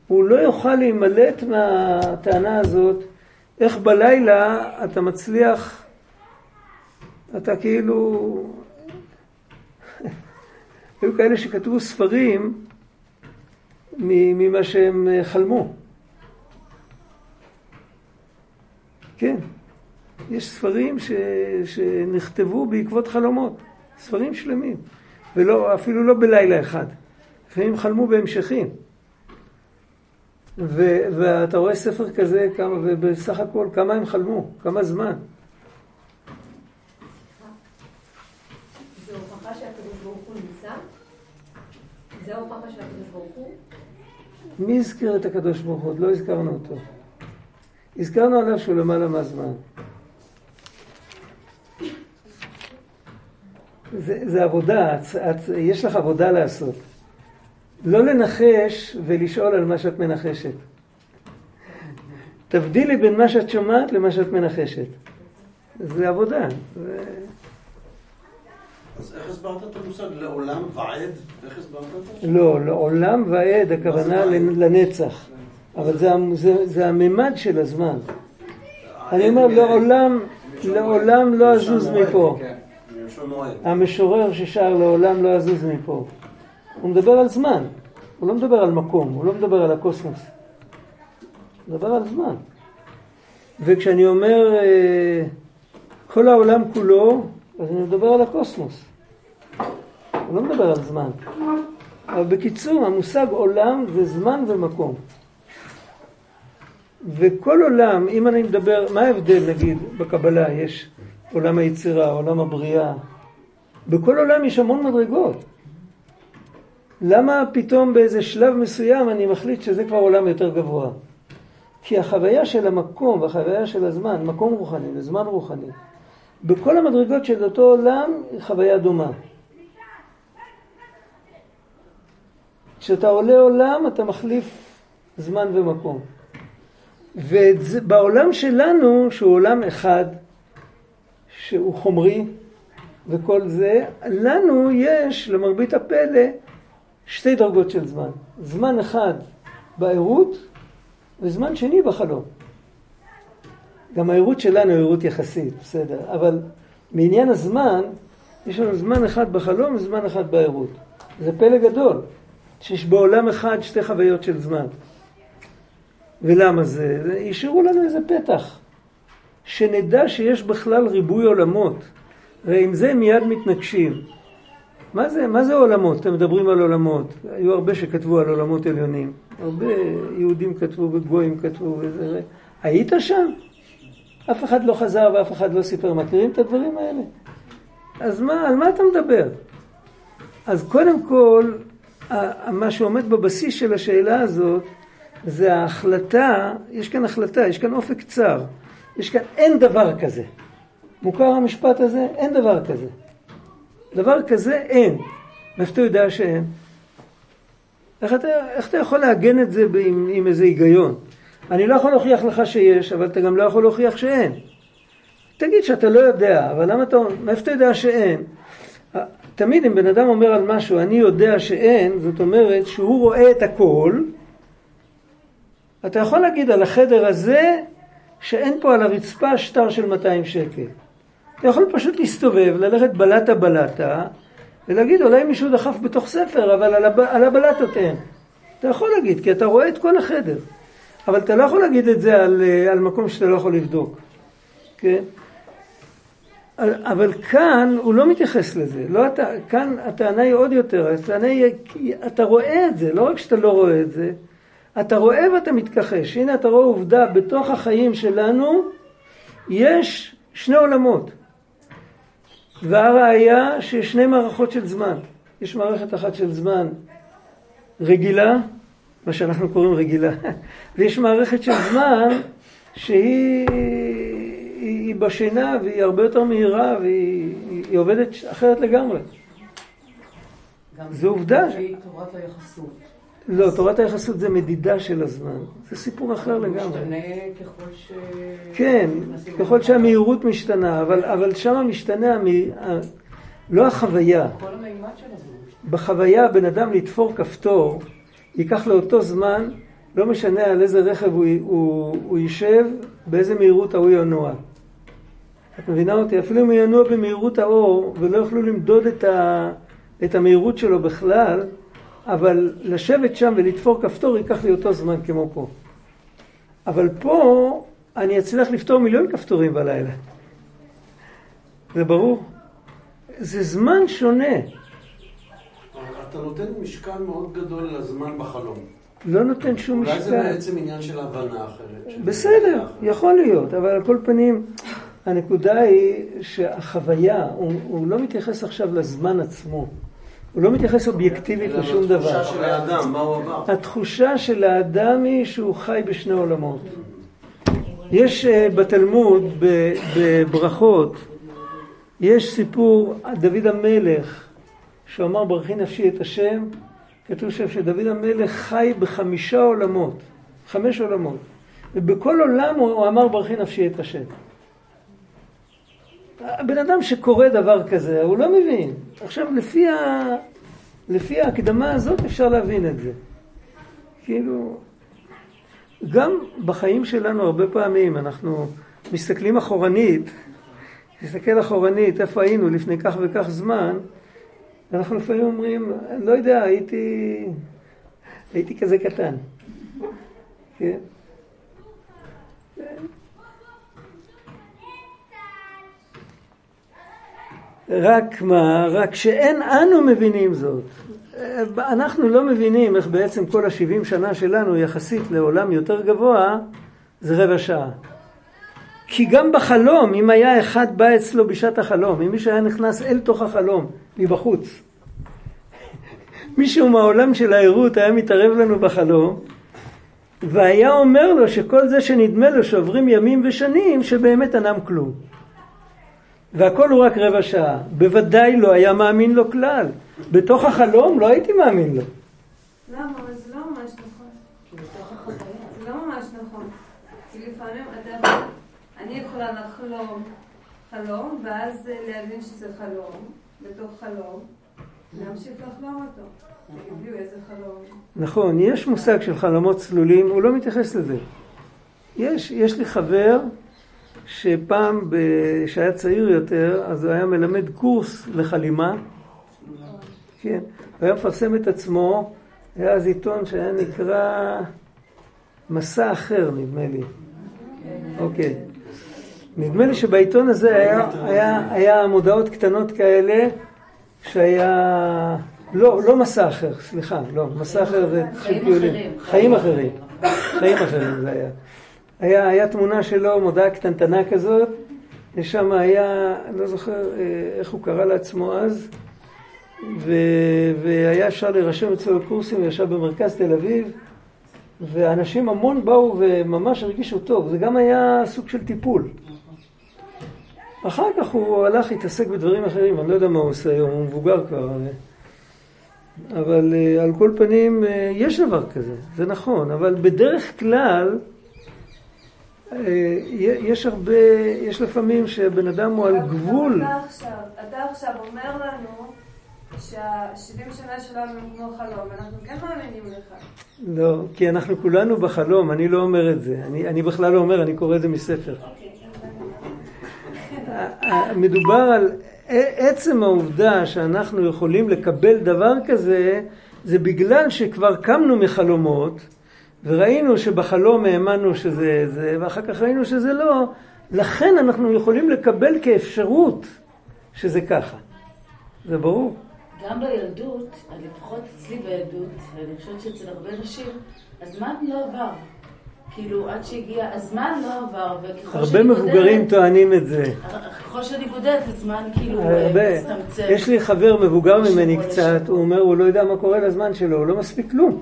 הוא לא יוכל להימלט מהטענה הזאת, איך בלילה אתה מצליח, אתה כאילו... <laughs> היו כאלה שכתבו ספרים ממה שהם חלמו. כן, יש ספרים ש... שנכתבו בעקבות חלומות. ספרים שלמים, ואפילו לא בלילה אחד. לפעמים חלמו בהמשכים. ו, ואתה רואה ספר כזה, כמה, ובסך הכל כמה הם חלמו, כמה זמן. זה שהקדוש ברוך הוא? מי הזכיר את הקדוש ברוך הוא? עוד לא הזכרנו אותו. הזכרנו עליו שהוא למעלה מהזמן. זה, זה עבודה, את, את, יש לך עבודה לעשות. לא לנחש ולשאול על מה שאת מנחשת. תבדילי בין מה שאת שומעת למה שאת מנחשת. זה עבודה. זה... אז איך הסברת את המושג לעולם ועד? איך הסברת את זה? לא, לעולם ועד, הכוונה לנצח. אבל זה, זה, זה הממד של הזמן. אני אומר, לעולם, לעולם לא אזוז מפה. המשורר ששר לעולם לא יזוז מפה. הוא מדבר על זמן, הוא לא מדבר על מקום, הוא לא מדבר על הקוסמוס. הוא מדבר על זמן. וכשאני אומר אה, כל העולם כולו, אז אני מדבר על הקוסמוס. הוא לא מדבר על זמן. אבל בקיצור, המושג עולם זה זמן ומקום. וכל עולם, אם אני מדבר, מה ההבדל נגיד בקבלה? יש עולם היצירה, עולם הבריאה. בכל עולם יש המון מדרגות. למה פתאום באיזה שלב מסוים אני מחליט שזה כבר עולם יותר גבוה? כי החוויה של המקום והחוויה של הזמן, מקום רוחני וזמן רוחני, בכל המדרגות של אותו עולם היא חוויה דומה. כשאתה עולה עולם אתה מחליף זמן ומקום. ובעולם שלנו, שהוא עולם אחד, שהוא חומרי וכל זה, לנו יש, למרבית הפלא, שתי דרגות של זמן. זמן אחד בערות וזמן שני בחלום. גם הערות שלנו היא ערות יחסית, בסדר, אבל מעניין הזמן, יש לנו זמן אחד בחלום וזמן אחד בערות. זה פלא גדול, שיש בעולם אחד שתי חוויות של זמן. ולמה זה? השאירו לנו איזה פתח. שנדע שיש בכלל ריבוי עולמות. ועם זה מיד מתנגשים. מה זה, מה זה עולמות? אתם מדברים על עולמות. היו הרבה שכתבו על עולמות עליונים. הרבה יהודים כתבו וגויים כתבו וזה. היית שם? אף אחד לא חזר ואף אחד לא סיפר. מכירים את הדברים האלה? אז מה, על מה אתה מדבר? אז קודם כל, מה שעומד בבסיס של השאלה הזאת, זה ההחלטה, יש כאן החלטה, יש כאן אופק צר. יש כאן, אין דבר כזה. מוכר המשפט הזה? אין דבר כזה. דבר כזה אין. מאיפה אתה יודע שאין? איך אתה, איך אתה יכול לעגן את זה עם, עם איזה היגיון? אני לא יכול להוכיח לך שיש, אבל אתה גם לא יכול להוכיח שאין. תגיד שאתה לא יודע, אבל למה אתה, מאיפה אתה יודע שאין? תמיד אם בן אדם אומר על משהו, אני יודע שאין, זאת אומרת שהוא רואה את הכל, אתה יכול להגיד על החדר הזה שאין פה על הרצפה שטר של 200 שקל. אתה יכול פשוט להסתובב, ללכת בלטה בלטה, ולהגיד אולי מישהו דחף בתוך ספר, אבל על, הב... על הבלטות אין. אתה יכול להגיד, כי אתה רואה את כל החדר. אבל אתה לא יכול להגיד את זה על, אה, על מקום שאתה לא יכול לבדוק, כן? אבל כאן הוא לא מתייחס לזה, לא אתה, כאן הטענה היא עוד יותר, הטענה היא, אתה רואה את זה, לא רק שאתה לא רואה את זה, אתה רואה ואתה מתכחש. הנה אתה רואה עובדה, בתוך החיים שלנו יש שני עולמות. והראיה שיש שני מערכות של זמן. יש מערכת אחת של זמן רגילה, מה שאנחנו קוראים רגילה, <laughs> ויש מערכת של זמן שהיא היא, היא בשינה והיא הרבה יותר מהירה והיא עובדת אחרת לגמרי. זו עובדה. שהיא תורת היחסות. לא, תורת היחסות זה מדידה של הזמן. זה סיפור אחר לגמרי. משתנה ככל ש... כן, ככל שהמהירות משתנה, אבל, אבל שם משתנה, המ... לא החוויה. כל המימד של זה. בחוויה בן אדם לתפור כפתור, ייקח לו אותו זמן, לא משנה על איזה רכב הוא, הוא, הוא יישב, באיזה מהירות ההוא ינוע. את מבינה אותי? אפילו אם הוא ינוע במהירות האור ולא יוכלו למדוד את, ה, את המהירות שלו בכלל, אבל לשבת שם ולתפור כפתור ייקח לי אותו זמן כמו פה. אבל פה אני אצליח לפתור מיליון כפתורים בלילה. זה ברור? זה זמן שונה. אתה נותן משקל מאוד גדול לזמן בחלום. לא נותן שום משקל. אולי זה בעצם עניין של הבנה אחרת. בסדר, יכול להיות, אבל על כל פנים, הנקודה היא שהחוויה, הוא, הוא לא מתייחס עכשיו לזמן עצמו. הוא לא מתייחס אובייקטיבית לשום דבר. התחושה של האדם, מה הוא עבר. התחושה של האדם היא שהוא חי בשני עולמות. יש uh, בתלמוד, בברכות, יש סיפור, דוד המלך, שהוא אמר ברכי נפשי את השם, כתוב שם שדוד המלך חי בחמישה עולמות, חמש עולמות, ובכל עולם הוא אמר ברכי נפשי את השם. הבן אדם שקורא דבר כזה, הוא לא מבין. עכשיו, לפי, ה... לפי ההקדמה הזאת אפשר להבין את זה. כאילו, גם בחיים שלנו הרבה פעמים אנחנו מסתכלים אחורנית, נסתכל אחורנית, איפה היינו לפני כך וכך זמן, אנחנו לפעמים אומרים, לא יודע, הייתי, הייתי כזה קטן. כן? רק מה, רק שאין אנו מבינים זאת. אנחנו לא מבינים איך בעצם כל השבעים שנה שלנו יחסית לעולם יותר גבוה, זה רבע שעה. כי גם בחלום, אם היה אחד בא אצלו בשעת החלום, אם מישהו היה נכנס אל תוך החלום, מבחוץ, <laughs> מישהו מהעולם של הערות היה מתערב לנו בחלום, והיה אומר לו שכל זה שנדמה לו שעוברים ימים ושנים, שבאמת אינם כלום. והכל הוא רק רבע שעה. בוודאי לא היה מאמין לו כלל. בתוך החלום לא הייתי מאמין לו. למה? זה לא ממש נכון. זה לא ממש נכון. כי לפעמים אתה... אני יכולה לחלום חלום, ואז להבין שזה חלום, בתוך חלום, להמשיך לחלום אותו. נכון, יש מושג של חלומות צלולים, הוא לא מתייחס לזה. יש, יש לי חבר שפעם, כשהיה צעיר יותר, אז הוא היה מלמד קורס לחלימה. כן, הוא היה מפרסם את עצמו, היה אז עיתון שהיה נקרא מסע אחר, נדמה לי. אוקיי. נדמה לי שבעיתון הזה היה, היה, היה מודעות קטנות כאלה, שהיה... לא, לא מסע אחר, סליחה, לא, מסע אחר זה טיולים. חיים אחרים. חיים אחרים זה היה. היה, היה תמונה שלו, מודעה קטנטנה כזאת, ושם היה, לא זוכר אה, איך הוא קרא לעצמו אז, ו, והיה אפשר להירשם אצלו לקורסים, הוא ישב במרכז תל אביב, ואנשים המון באו וממש הרגישו טוב, זה גם היה סוג של טיפול. אחר כך הוא הלך להתעסק בדברים אחרים, אני לא יודע מה הוא עושה היום, הוא מבוגר כבר. אבל אה, על כל פנים, אה, יש דבר כזה, זה נכון, אבל בדרך כלל, יש הרבה, יש לפעמים שבן אדם הוא על גבול. אתה עכשיו, אתה עכשיו אומר לנו שהשבעים שנה שלנו הם כמו חלום, אנחנו כן מאמינים לך. לא, כי אנחנו כולנו בחלום, אני לא אומר את זה. אני, אני בכלל לא אומר, אני קורא את זה מספר. מדובר על עצם העובדה שאנחנו יכולים לקבל דבר כזה, זה בגלל שכבר קמנו מחלומות, וראינו שבחלום האמנו שזה זה, ואחר כך ראינו שזה לא, לכן אנחנו יכולים לקבל כאפשרות שזה ככה. זה ברור. גם בילדות, לפחות אצלי בילדות, ואני חושבת שאצל הרבה נשים, הזמן לא עבר. כאילו, עד שהגיע, הזמן לא עבר, וככל הרבה מבוגרים גודלת, טוענים את זה. ככל שאני גודלת, הזמן כאילו הרבה. מצטמצם. יש לי חבר מבוגר ממני קצת, הוא אומר, הוא לא יודע מה קורה לזמן שלו, הוא לא מספיק כלום.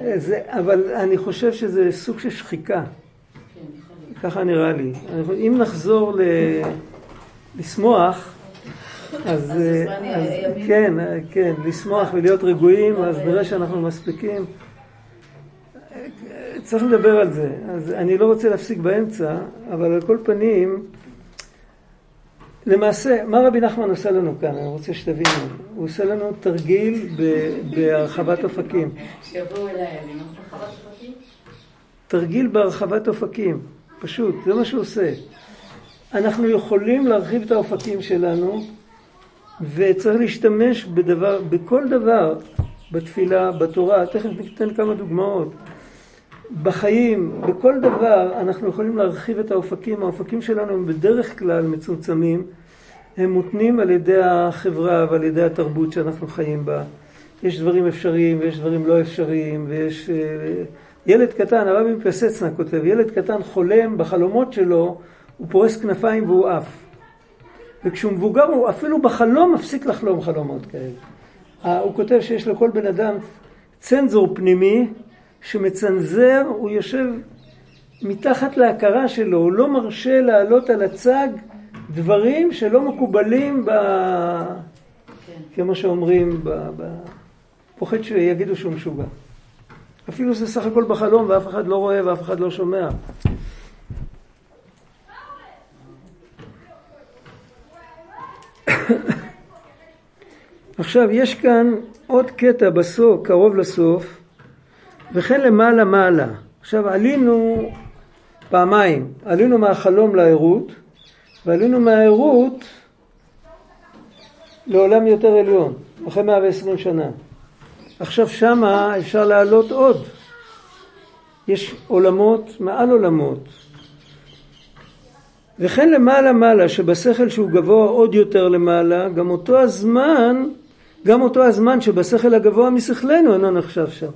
נכון, זה... אבל אני חושב שזה סוג של שחיקה. ככה נראה לי. אם נחזור ל... לשמוח, אז, אז, אז כן, כן, לשמוח ולהיות רגועים, אז נראה שאנחנו מספיקים. צריך לדבר על זה. אז אני לא רוצה להפסיק באמצע, אבל על כל פנים, למעשה, מה רבי נחמן עושה לנו כאן? אני רוצה שתבינו. הוא עושה לנו תרגיל בהרחבת אופקים. שיבואו אליי, אני לא בהרחבת אופקים? תרגיל בהרחבת אופקים, פשוט, זה מה שהוא עושה. אנחנו יכולים להרחיב את האופקים שלנו, וצריך להשתמש בדבר, בכל דבר, בתפילה, בתורה, תכף ניתן כמה דוגמאות. בחיים, בכל דבר, אנחנו יכולים להרחיב את האופקים. האופקים שלנו הם בדרך כלל מצומצמים. הם מותנים על ידי החברה ועל ידי התרבות שאנחנו חיים בה. יש דברים אפשריים ויש דברים לא אפשריים, ויש... אה, ילד קטן, הרבי מפסצנה כותב, ילד קטן חולם בחלומות שלו, הוא פורס כנפיים והוא עף. וכשהוא מבוגר הוא אפילו בחלום מפסיק לחלום חלומות כאלה. הוא כותב שיש לכל בן אדם צנזור פנימי שמצנזר, הוא יושב מתחת להכרה שלו, הוא לא מרשה להעלות על הצג דברים שלא מקובלים ב... כן. כמו שאומרים, ב... ב... פוחד שיגידו שהוא משוגע. אפילו זה סך הכל בחלום ואף אחד לא רואה ואף אחד לא שומע. <coughs> עכשיו, יש כאן עוד קטע בסוף, קרוב לסוף, וכן למעלה מעלה. עכשיו עלינו פעמיים, עלינו מהחלום לערות, ועלינו מהערות לעולם יותר עליון, אחרי 120 שנה. עכשיו שמה אפשר לעלות עוד. יש עולמות מעל עולמות. וכן למעלה מעלה, שבשכל שהוא גבוה עוד יותר למעלה, גם אותו הזמן, גם אותו הזמן שבשכל הגבוה משכלנו אינו נחשב שם.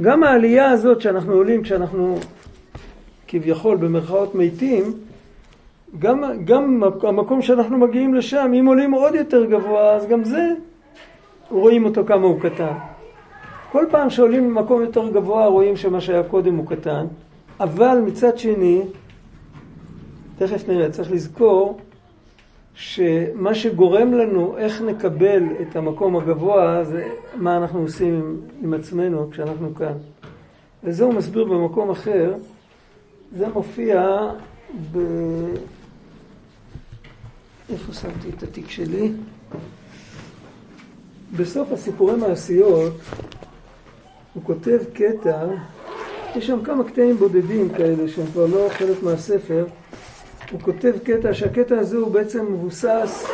גם העלייה הזאת שאנחנו עולים כשאנחנו כביכול במרכאות מתים, גם, גם המקום שאנחנו מגיעים לשם, אם עולים עוד יותר גבוה, אז גם זה, רואים אותו כמה הוא קטן. כל פעם שעולים ממקום יותר גבוה רואים שמה שהיה קודם הוא קטן, אבל מצד שני, תכף נראה, צריך לזכור שמה שגורם לנו איך נקבל את המקום הגבוה זה מה אנחנו עושים עם, עם עצמנו כשאנחנו כאן. וזה הוא מסביר במקום אחר, זה מופיע ב... איפה שמתי את התיק שלי? בסוף הסיפורי מעשיות הוא כותב קטע, יש שם כמה קטעים בודדים כאלה שהם כבר לא חלק מהספר, הוא כותב קטע, שהקטע הזה הוא בעצם מבוסס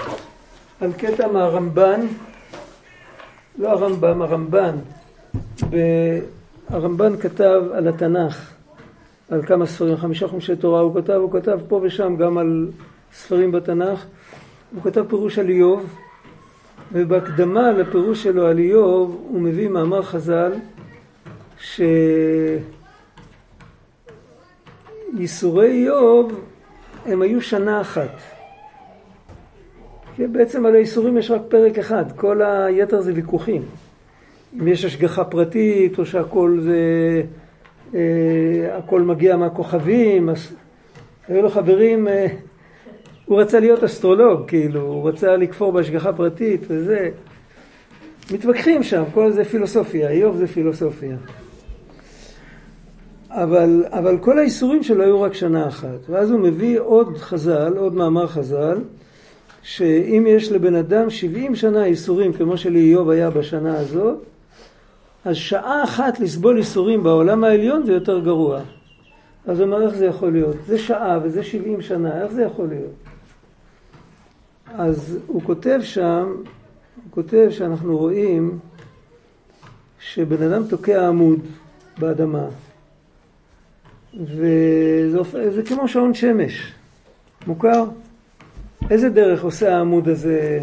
על קטע מהרמב"ן, לא הרמב"ם, הרמב"ן. הרמב"ן כתב על התנ"ך, על כמה ספרים, חמישה חומשי תורה הוא כתב, הוא כתב פה ושם גם על ספרים בתנ"ך, הוא כתב פירוש על איוב, ובהקדמה לפירוש שלו על איוב הוא מביא מאמר חז"ל שייסורי איוב הם היו שנה אחת. כי בעצם על האיסורים יש רק פרק אחד, כל היתר זה ויכוחים. אם יש השגחה פרטית, או שהכל זה... אה, הכל מגיע מהכוכבים, אז היו לו חברים, אה, הוא רצה להיות אסטרולוג, כאילו, הוא רצה לכפור בהשגחה פרטית וזה. מתווכחים שם, כל זה פילוסופיה, איוב זה פילוסופיה. אבל, אבל כל האיסורים שלו היו רק שנה אחת. ואז הוא מביא עוד חז"ל, עוד מאמר חז"ל, שאם יש לבן אדם 70 שנה איסורים כמו שלאיוב היה בשנה הזאת, אז שעה אחת לסבול איסורים בעולם העליון זה יותר גרוע. אז הוא אומר איך זה יכול להיות? זה שעה וזה 70 שנה, איך זה יכול להיות? אז הוא כותב שם, הוא כותב שאנחנו רואים שבן אדם תוקע עמוד באדמה וזה כמו שעון שמש, מוכר? איזה דרך עושה העמוד הזה,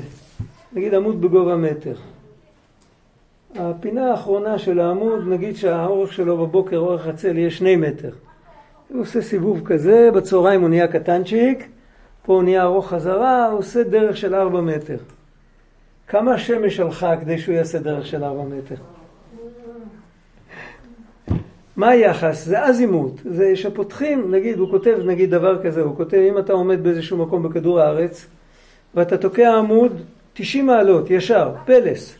נגיד עמוד בגובה מטר. הפינה האחרונה של העמוד, נגיד שהאורך שלו בבוקר, אורך הצל יהיה שני מטר. הוא עושה סיבוב כזה, בצהריים הוא נהיה קטנצ'יק, פה הוא נהיה ארוך חזרה, הוא עושה דרך של ארבע מטר. כמה שמש הלכה כדי שהוא יעשה דרך של ארבע מטר? מה היחס? זה אזימות. זה שפותחים, נגיד, הוא כותב נגיד דבר כזה, הוא כותב אם אתה עומד באיזשהו מקום בכדור הארץ ואתה תוקע עמוד 90 מעלות, ישר, פלס.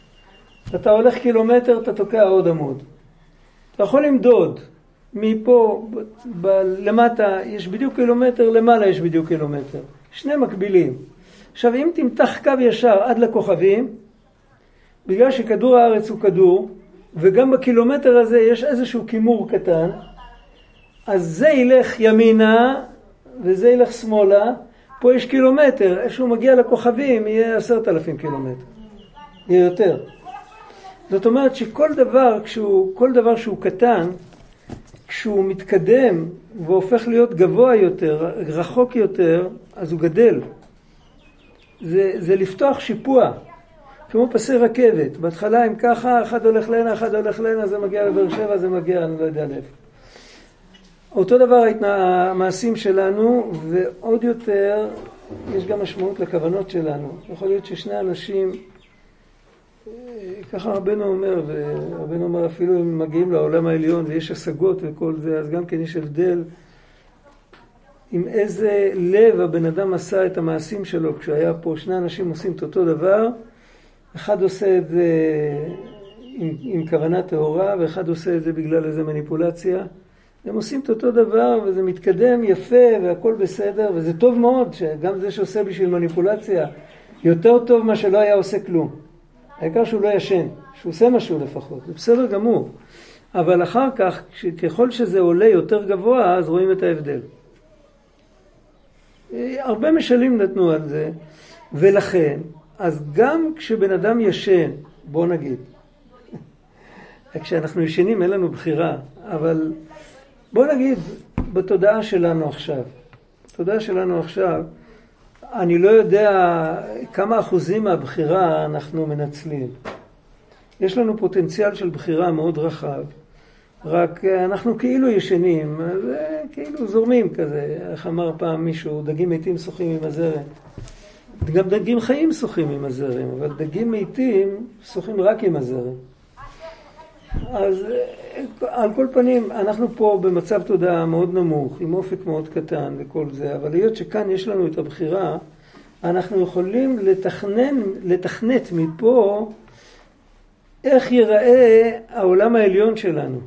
אתה הולך קילומטר, אתה תוקע עוד עמוד. אתה יכול למדוד מפה, ב- ב- למטה יש בדיוק קילומטר, למעלה יש בדיוק קילומטר. שני מקבילים. עכשיו אם תמתח קו ישר עד לכוכבים, בגלל שכדור הארץ הוא כדור, וגם בקילומטר הזה יש איזשהו כימור קטן, אז זה ילך ימינה וזה ילך שמאלה, פה יש קילומטר, איפה שהוא מגיע לכוכבים יהיה עשרת אלפים קילומטר, יהיה יותר. זאת אומרת שכל דבר, כשהוא, כל דבר שהוא קטן, כשהוא מתקדם והופך להיות גבוה יותר, רחוק יותר, אז הוא גדל. זה, זה לפתוח שיפוע. כמו פסי רכבת, בהתחלה הם ככה, אחד הולך להנה, אחד הולך להנה, זה מגיע לבאר שבע, זה מגיע, אני לא יודע לאיפה. אותו דבר המעשים שלנו, ועוד יותר, יש גם משמעות לכוונות שלנו. יכול להיות ששני אנשים, ככה רבנו אומר, ורבנו אומר אפילו אם מגיעים לעולם העליון ויש השגות וכל זה, אז גם כן יש הבדל עם איזה לב הבן אדם עשה את המעשים שלו כשהיה פה, שני אנשים עושים את אותו דבר, אחד עושה את זה עם, עם כוונה טהורה, ואחד עושה את זה בגלל איזה מניפולציה. הם עושים את אותו דבר, וזה מתקדם יפה, והכל בסדר, וזה טוב מאוד, שגם זה שעושה בשביל מניפולציה, יותר טוב מה שלא היה עושה כלום. העיקר שהוא לא ישן, שהוא עושה משהו לפחות, זה בסדר גמור. אבל אחר כך, ככל שזה עולה יותר גבוה, אז רואים את ההבדל. הרבה משלים נתנו על זה, ולכן, אז גם כשבן אדם ישן, בוא נגיד, <laughs> כשאנחנו ישנים אין לנו בחירה, אבל בוא נגיד בתודעה שלנו עכשיו, בתודעה שלנו עכשיו, אני לא יודע כמה אחוזים מהבחירה אנחנו מנצלים. יש לנו פוטנציאל של בחירה מאוד רחב, רק אנחנו כאילו ישנים, כאילו זורמים כזה, איך אמר פעם מישהו, דגים מתים שוחים עם הזרם. גם דגים חיים שוחים עם הזרם, אבל דגים מתים שוחים רק עם הזרם. אז על כל פנים, אנחנו פה במצב תודעה מאוד נמוך, עם אופק מאוד קטן וכל זה, אבל היות שכאן יש לנו את הבחירה, אנחנו יכולים לתכנן, לתכנת מפה איך ייראה העולם העליון שלנו.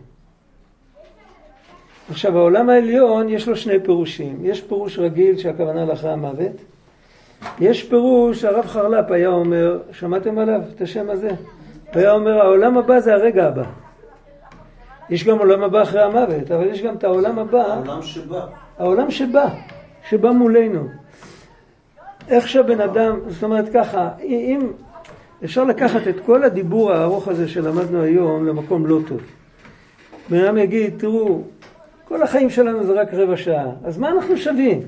עכשיו, העולם העליון יש לו שני פירושים. יש פירוש רגיל שהכוונה לאחרי המוות. יש פירוש, הרב חרל"פ היה אומר, שמעתם עליו את השם הזה? הוא היה אומר, העולם הבא זה הרגע הבא. יש גם עולם הבא אחרי המוות, אבל יש גם את העולם הבא. העולם שבא. העולם שבא, שבא מולנו. איך שהבן אדם, זאת אומרת ככה, אם אפשר לקחת את כל הדיבור הארוך הזה שלמדנו היום למקום לא טוב. בן אדם יגיד, תראו, כל החיים שלנו זה רק רבע שעה, אז מה אנחנו שווים?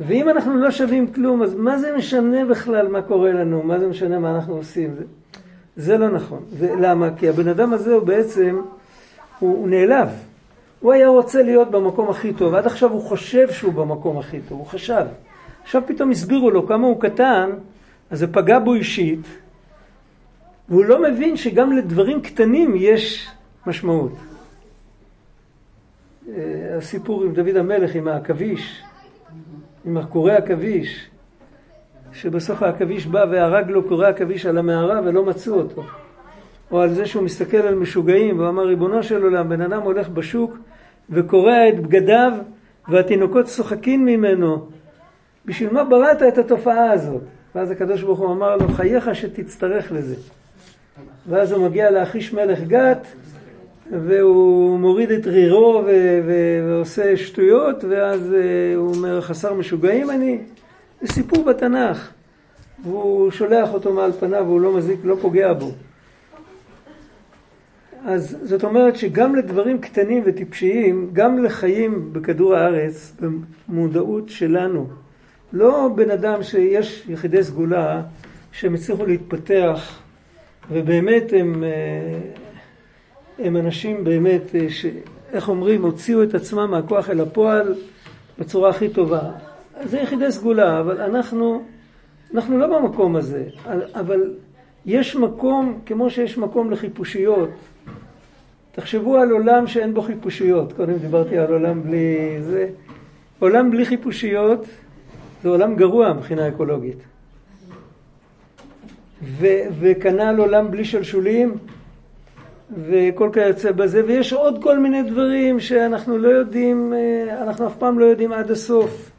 ואם אנחנו לא שווים כלום, אז מה זה משנה בכלל מה קורה לנו? מה זה משנה מה אנחנו עושים? זה, זה לא נכון. ולמה? כי הבן אדם הזה הוא בעצם, הוא, הוא נעלב. הוא היה רוצה להיות במקום הכי טוב, עד עכשיו הוא חושב שהוא במקום הכי טוב, הוא חשב. עכשיו פתאום הסבירו לו כמה הוא קטן, אז זה פגע בו אישית, והוא לא מבין שגם לדברים קטנים יש משמעות. אה, הסיפור עם דוד המלך, עם העכביש, עם קורא עכביש, שבסוף העכביש בא והרג לו קורא עכביש על המערה ולא מצאו אותו. או על זה שהוא מסתכל על משוגעים, והוא אמר, ריבונו של עולם, בן אדם הולך בשוק וקורע את בגדיו, והתינוקות צוחקים ממנו. בשביל מה בראת את התופעה הזאת? ואז הקדוש ברוך הוא אמר לו, חייך שתצטרך לזה. ואז הוא מגיע לאחיש מלך גת, והוא מוריד את רירו ו- ו- ועושה שטויות, ואז uh, הוא אומר, חסר משוגעים אני? זה סיפור בתנ"ך. והוא שולח אותו מעל פניו, והוא לא מזיק, לא פוגע בו. אז זאת אומרת שגם לדברים קטנים וטיפשיים, גם לחיים בכדור הארץ, במודעות שלנו, לא בן אדם שיש יחידי סגולה שהם הצליחו להתפתח ובאמת הם, אה, הם אנשים באמת, אה, ש, איך אומרים, הוציאו את עצמם מהכוח אל הפועל בצורה הכי טובה. זה יחידי סגולה, אבל אנחנו, אנחנו לא במקום הזה. אבל יש מקום, כמו שיש מקום לחיפושיות. תחשבו על עולם שאין בו חיפושיות. קודם דיברתי על עולם בלי זה. עולם בלי חיפושיות זה עולם גרוע מבחינה אקולוגית. וכנ"ל עולם בלי שלשולים וכל כיוצא בזה, ויש עוד כל מיני דברים שאנחנו לא יודעים, אה, אנחנו אף פעם לא יודעים עד הסוף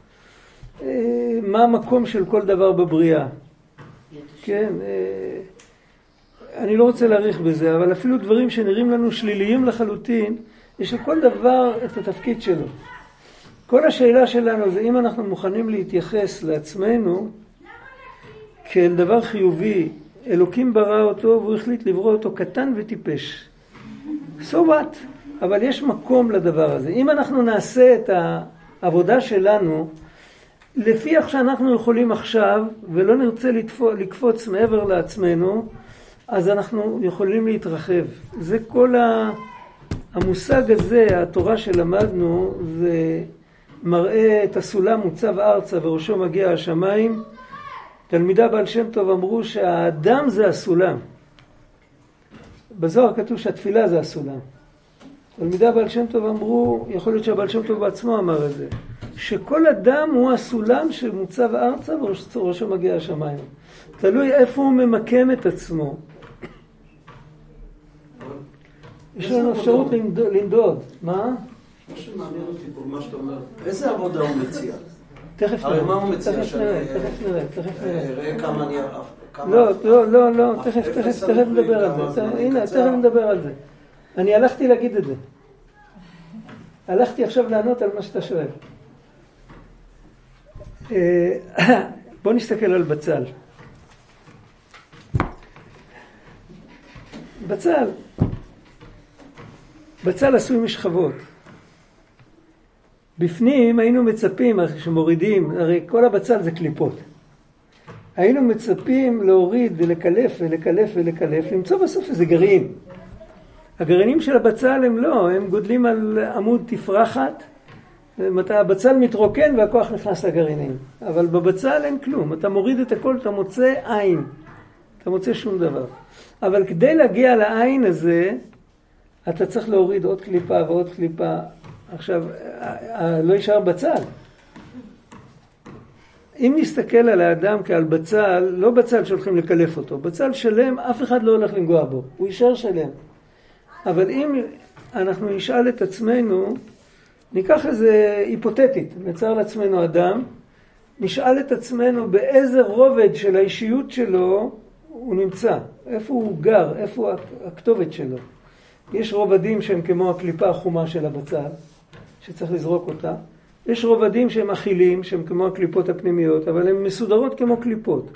אה, מה המקום של כל דבר בבריאה. כן, אה, אני לא רוצה להאריך בזה, אבל אפילו דברים שנראים לנו שליליים לחלוטין, יש לכל דבר את התפקיד שלו. כל השאלה שלנו זה אם אנחנו מוכנים להתייחס לעצמנו כאל דבר חיובי. אלוקים ברא אותו והוא החליט לברוא אותו קטן וטיפש. So what? אבל יש מקום לדבר הזה. אם אנחנו נעשה את העבודה שלנו לפי איך שאנחנו יכולים עכשיו ולא נרצה לקפוץ מעבר לעצמנו, אז אנחנו יכולים להתרחב. זה כל המושג הזה, התורה שלמדנו, זה מראה את הסולם מוצב ארצה וראשו מגיע השמיים. תלמידה בעל שם טוב אמרו שהאדם זה הסולם. בזוהר כתוב שהתפילה זה הסולם. תלמידה בעל שם טוב אמרו, יכול להיות שהבעל שם טוב בעצמו אמר את זה, שכל אדם הוא הסולם שמוצב ארצה וראשו מגיע השמיים. תלוי איפה הוא ממקם את עצמו. יש לנו אפשרות לנדוד. מה? מה שמעניין אותי פה, מה שאתה אומר, איזה עבודה הוא מציע? תכף הרי נראה, מה הוא מציע? שאני תכף נראה, תכף נראה. אראה כמה אני... כמה- לא, לא, לא, לא, תכף, תכף, תכף נדבר על זה. הנה. תכף נדבר על זה. אני הלכתי להגיד את זה. הלכתי עכשיו לענות על מה שאתה שואל. אה, <coughs> בוא נסתכל על בצל. בצל, בצל עשוי משכבות. בפנים היינו מצפים, כשמורידים, הרי כל הבצל זה קליפות. היינו מצפים להוריד ולקלף ולקלף ולקלף, למצוא בסוף איזה גרעין. הגרעינים של הבצל הם לא, הם גודלים על עמוד תפרחת, הבצל מתרוקן והכוח נכנס לגרעינים. אבל בבצל אין כלום, אתה מוריד את הכל, אתה מוצא עין. אתה מוצא שום דבר. אבל כדי להגיע לעין הזה, אתה צריך להוריד עוד קליפה ועוד קליפה. עכשיו, לא יישאר בצל. אם נסתכל על האדם כעל בצל, לא בצל שהולכים לקלף אותו, בצל שלם, אף אחד לא הולך לנגוע בו, הוא יישאר שלם. אבל אם אנחנו נשאל את עצמנו, ניקח איזה היפותטית, נצייר לעצמנו אדם, נשאל את עצמנו באיזה רובד של האישיות שלו הוא נמצא, איפה הוא גר, איפה הכתובת שלו. יש רובדים שהם כמו הקליפה החומה של הבצל, שצריך לזרוק אותה. יש רובדים שהם אכילים, שהם כמו הקליפות הפנימיות, אבל הן מסודרות כמו קליפות.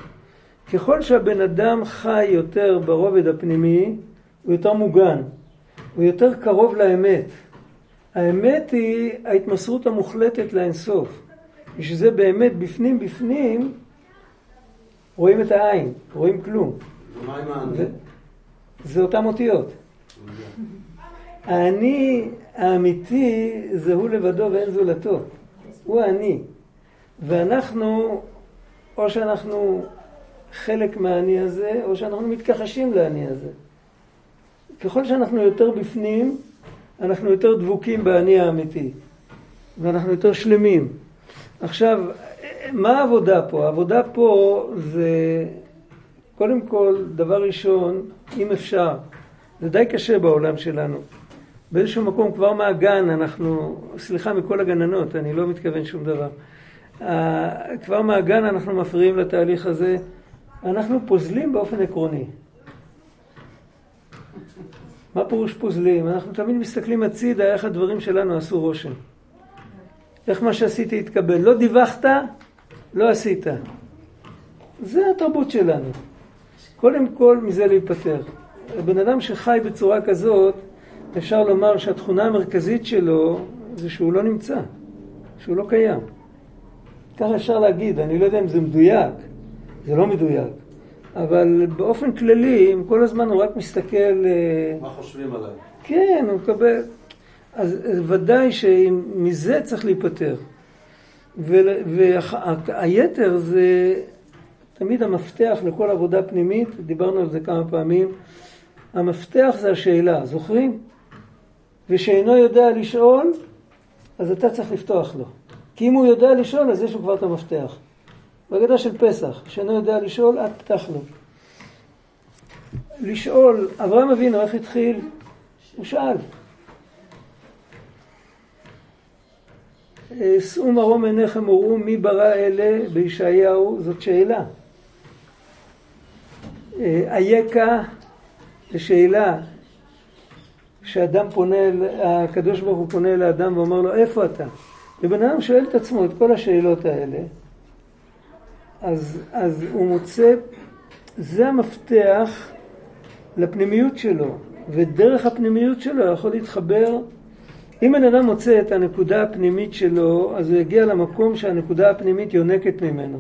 ככל שהבן אדם חי יותר ברובד הפנימי, הוא יותר מוגן, הוא יותר קרוב לאמת. האמת היא ההתמסרות המוחלטת לאינסוף. בשביל זה באמת בפנים בפנים רואים את העין, רואים כלום. האני? זה אותם אותיות. האני האמיתי זה הוא לבדו ואין זולתו. הוא האני. ואנחנו, או שאנחנו חלק מהאני הזה, או שאנחנו מתכחשים לאני הזה. ככל שאנחנו יותר בפנים, אנחנו יותר דבוקים באני האמיתי. ואנחנו יותר שלמים. עכשיו, מה העבודה פה? העבודה פה זה קודם כל, דבר ראשון, אם אפשר, זה די קשה בעולם שלנו. באיזשהו מקום כבר מהגן אנחנו, סליחה מכל הגננות, אני לא מתכוון שום דבר. אה, כבר מהגן אנחנו מפריעים לתהליך הזה. אנחנו פוזלים באופן עקרוני. מה פירוש פוזלים? אנחנו תמיד מסתכלים הצידה איך הדברים שלנו עשו רושם. איך מה שעשיתי התקבל. לא דיווחת, לא עשית. זה התרבות שלנו. קודם כל מזה להיפטר. בן אדם שחי בצורה כזאת, אפשר לומר שהתכונה המרכזית שלו זה שהוא לא נמצא, שהוא לא קיים. ככה אפשר להגיד, אני לא יודע אם זה מדויק, זה לא מדויק, אבל באופן כללי, אם כל הזמן הוא רק מסתכל... אה, מה חושבים עליי? כן, הוא מקבל... אז ודאי שמזה צריך להיפטר. והיתר זה תמיד המפתח לכל עבודה פנימית, דיברנו על זה כמה פעמים, המפתח זה השאלה, זוכרים? ושאינו יודע לשאול, אז אתה צריך לפתוח לו. כי אם הוא יודע לשאול, אז יש לו כבר את המפתח. בהגדה של פסח, שאינו יודע לשאול, את פתח לו. לשאול, אברהם אבינו, איך התחיל? הוא שאל. שאו מרום עיניכם וראו מי ברא אלה בישעיהו, זאת שאלה. אייכה זה שאדם פונה, הקדוש ברוך הוא פונה אל האדם ואומר לו איפה אתה? ובן אדם שואל את עצמו את כל השאלות האלה אז, אז הוא מוצא, זה המפתח לפנימיות שלו ודרך הפנימיות שלו יכול להתחבר אם בן אדם מוצא את הנקודה הפנימית שלו אז הוא יגיע למקום שהנקודה הפנימית יונקת ממנו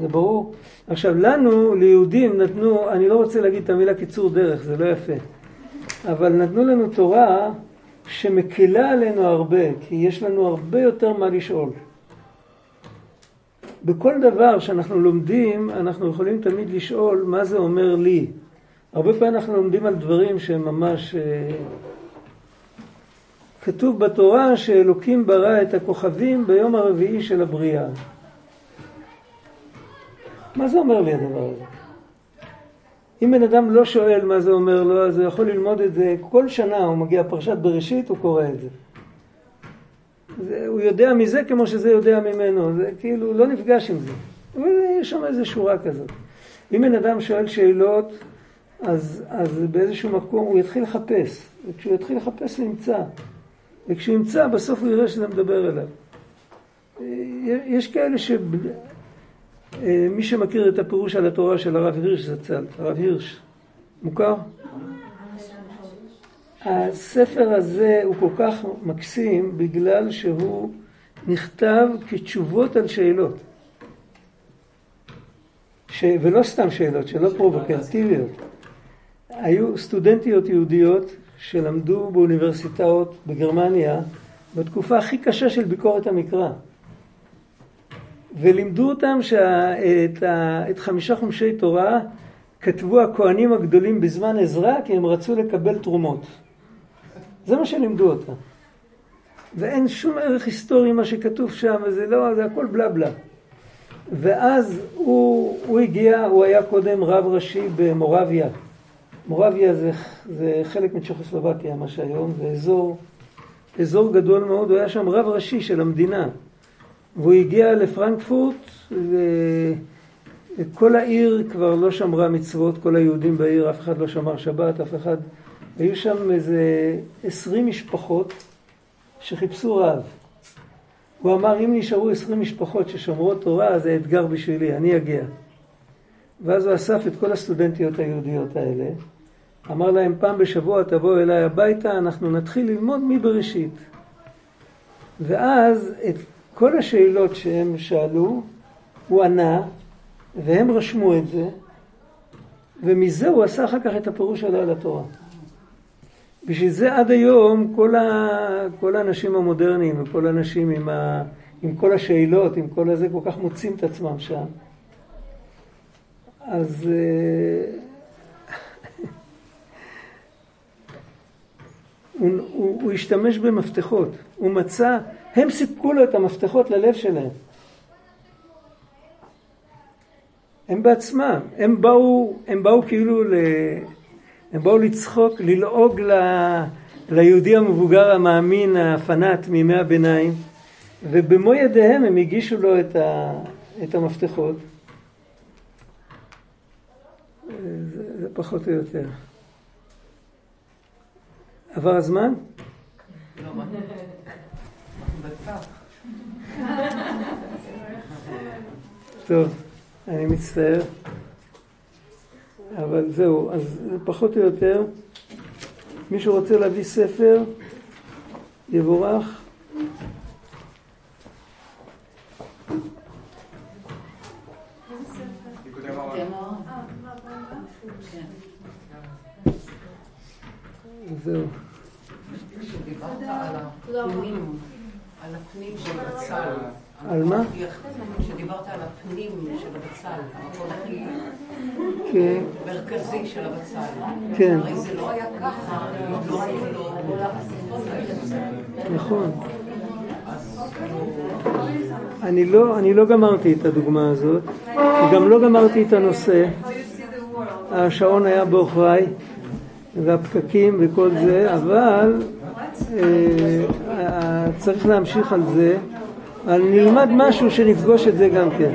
זה ברור? עכשיו, לנו, ליהודים, נתנו, אני לא רוצה להגיד את המילה קיצור דרך, זה לא יפה, אבל נתנו לנו תורה שמקלה עלינו הרבה, כי יש לנו הרבה יותר מה לשאול. בכל דבר שאנחנו לומדים, אנחנו יכולים תמיד לשאול מה זה אומר לי. הרבה פעמים אנחנו לומדים על דברים שהם ממש... אה, כתוב בתורה שאלוקים ברא את הכוכבים ביום הרביעי של הבריאה. מה זה אומר לי הדבר הזה? אם בן אדם לא שואל מה זה אומר לו, אז הוא יכול ללמוד את זה כל שנה, הוא מגיע פרשת בראשית, הוא קורא את זה. זה הוא יודע מזה כמו שזה יודע ממנו, זה כאילו, לא נפגש עם זה. אבל יש שם איזו שורה כזאת. אם בן אדם שואל שאלות, אז, אז באיזשהו מקום הוא יתחיל לחפש, וכשהוא יתחיל לחפש הוא ימצא, וכשהוא ימצא בסוף הוא יראה שזה מדבר אליו. יש כאלה אה, מי שמכיר את הפירוש על התורה של הרב הירש זצ"ל, הרב הירש, מוכר? הספר הזה הוא כל כך מקסים בגלל שהוא נכתב כתשובות על שאלות. ש... ולא סתם שאלות, שאלות פרובוקטיביות. היו סטודנטיות יהודיות שלמדו באוניברסיטאות בגרמניה בתקופה הכי קשה של ביקורת המקרא. ולימדו אותם שאת את חמישה חומשי תורה כתבו הכהנים הגדולים בזמן עזרא כי הם רצו לקבל תרומות. זה מה שלימדו אותם. ואין שום ערך היסטורי מה שכתוב שם, וזה לא, זה הכל בלה בלה. ואז הוא, הוא הגיע, הוא היה קודם רב ראשי במורביה. מורביה זה, זה חלק מצ'כוסלובקיה, מה שהיום, זה אזור, אזור גדול מאוד, הוא היה שם רב ראשי של המדינה. והוא הגיע לפרנקפורט, וכל העיר כבר לא שמרה מצוות, כל היהודים בעיר, אף אחד לא שמר שבת, אף אחד... היו שם איזה עשרים משפחות שחיפשו רב. הוא אמר, אם נשארו עשרים משפחות ששומרות תורה, זה אתגר בשבילי, אני אגיע. ואז הוא אסף את כל הסטודנטיות היהודיות האלה, אמר להם, פעם בשבוע תבואו אליי הביתה, אנחנו נתחיל ללמוד מבראשית. ואז את כל השאלות שהם שאלו, הוא ענה, והם רשמו את זה, ומזה הוא עשה אחר כך את הפירוש שלו על התורה. בשביל זה עד היום כל, ה, כל האנשים המודרניים וכל האנשים עם, ה, עם כל השאלות, עם כל הזה, כל כך מוצאים את עצמם שם. אז אה, <laughs> הוא, הוא, הוא השתמש במפתחות, הוא מצא הם סיפקו לו את המפתחות ללב שלהם. הם בעצמם, הם באו, הם באו כאילו, ל... הם באו לצחוק, ללעוג ל... ליהודי המבוגר המאמין, הפנאט מימי הביניים, ובמו ידיהם הם הגישו לו את, ה... את המפתחות. זה, זה פחות או יותר. עבר הזמן? טוב, אני מצטער. אבל זהו, אז פחות או יותר, מישהו רוצה להביא ספר, יבורך. זהו. על הפנים, על הפנים של בצל. על מה? כשדיברת על הפנים של הבצל, המקום הכי כן, מרכזי של הבצל. כן, הרי זה לא היה ככה, לא היו לו כל החשיפות האלה. נכון. אני לא, אני לא גמרתי את הדוגמה הזאת, גם לא גמרתי את הנושא. השעון היה בעוכריי, והפקקים וכל זה, אבל צריך להמשיך על זה. אני נלמד משהו שנפגוש את זה גם כן.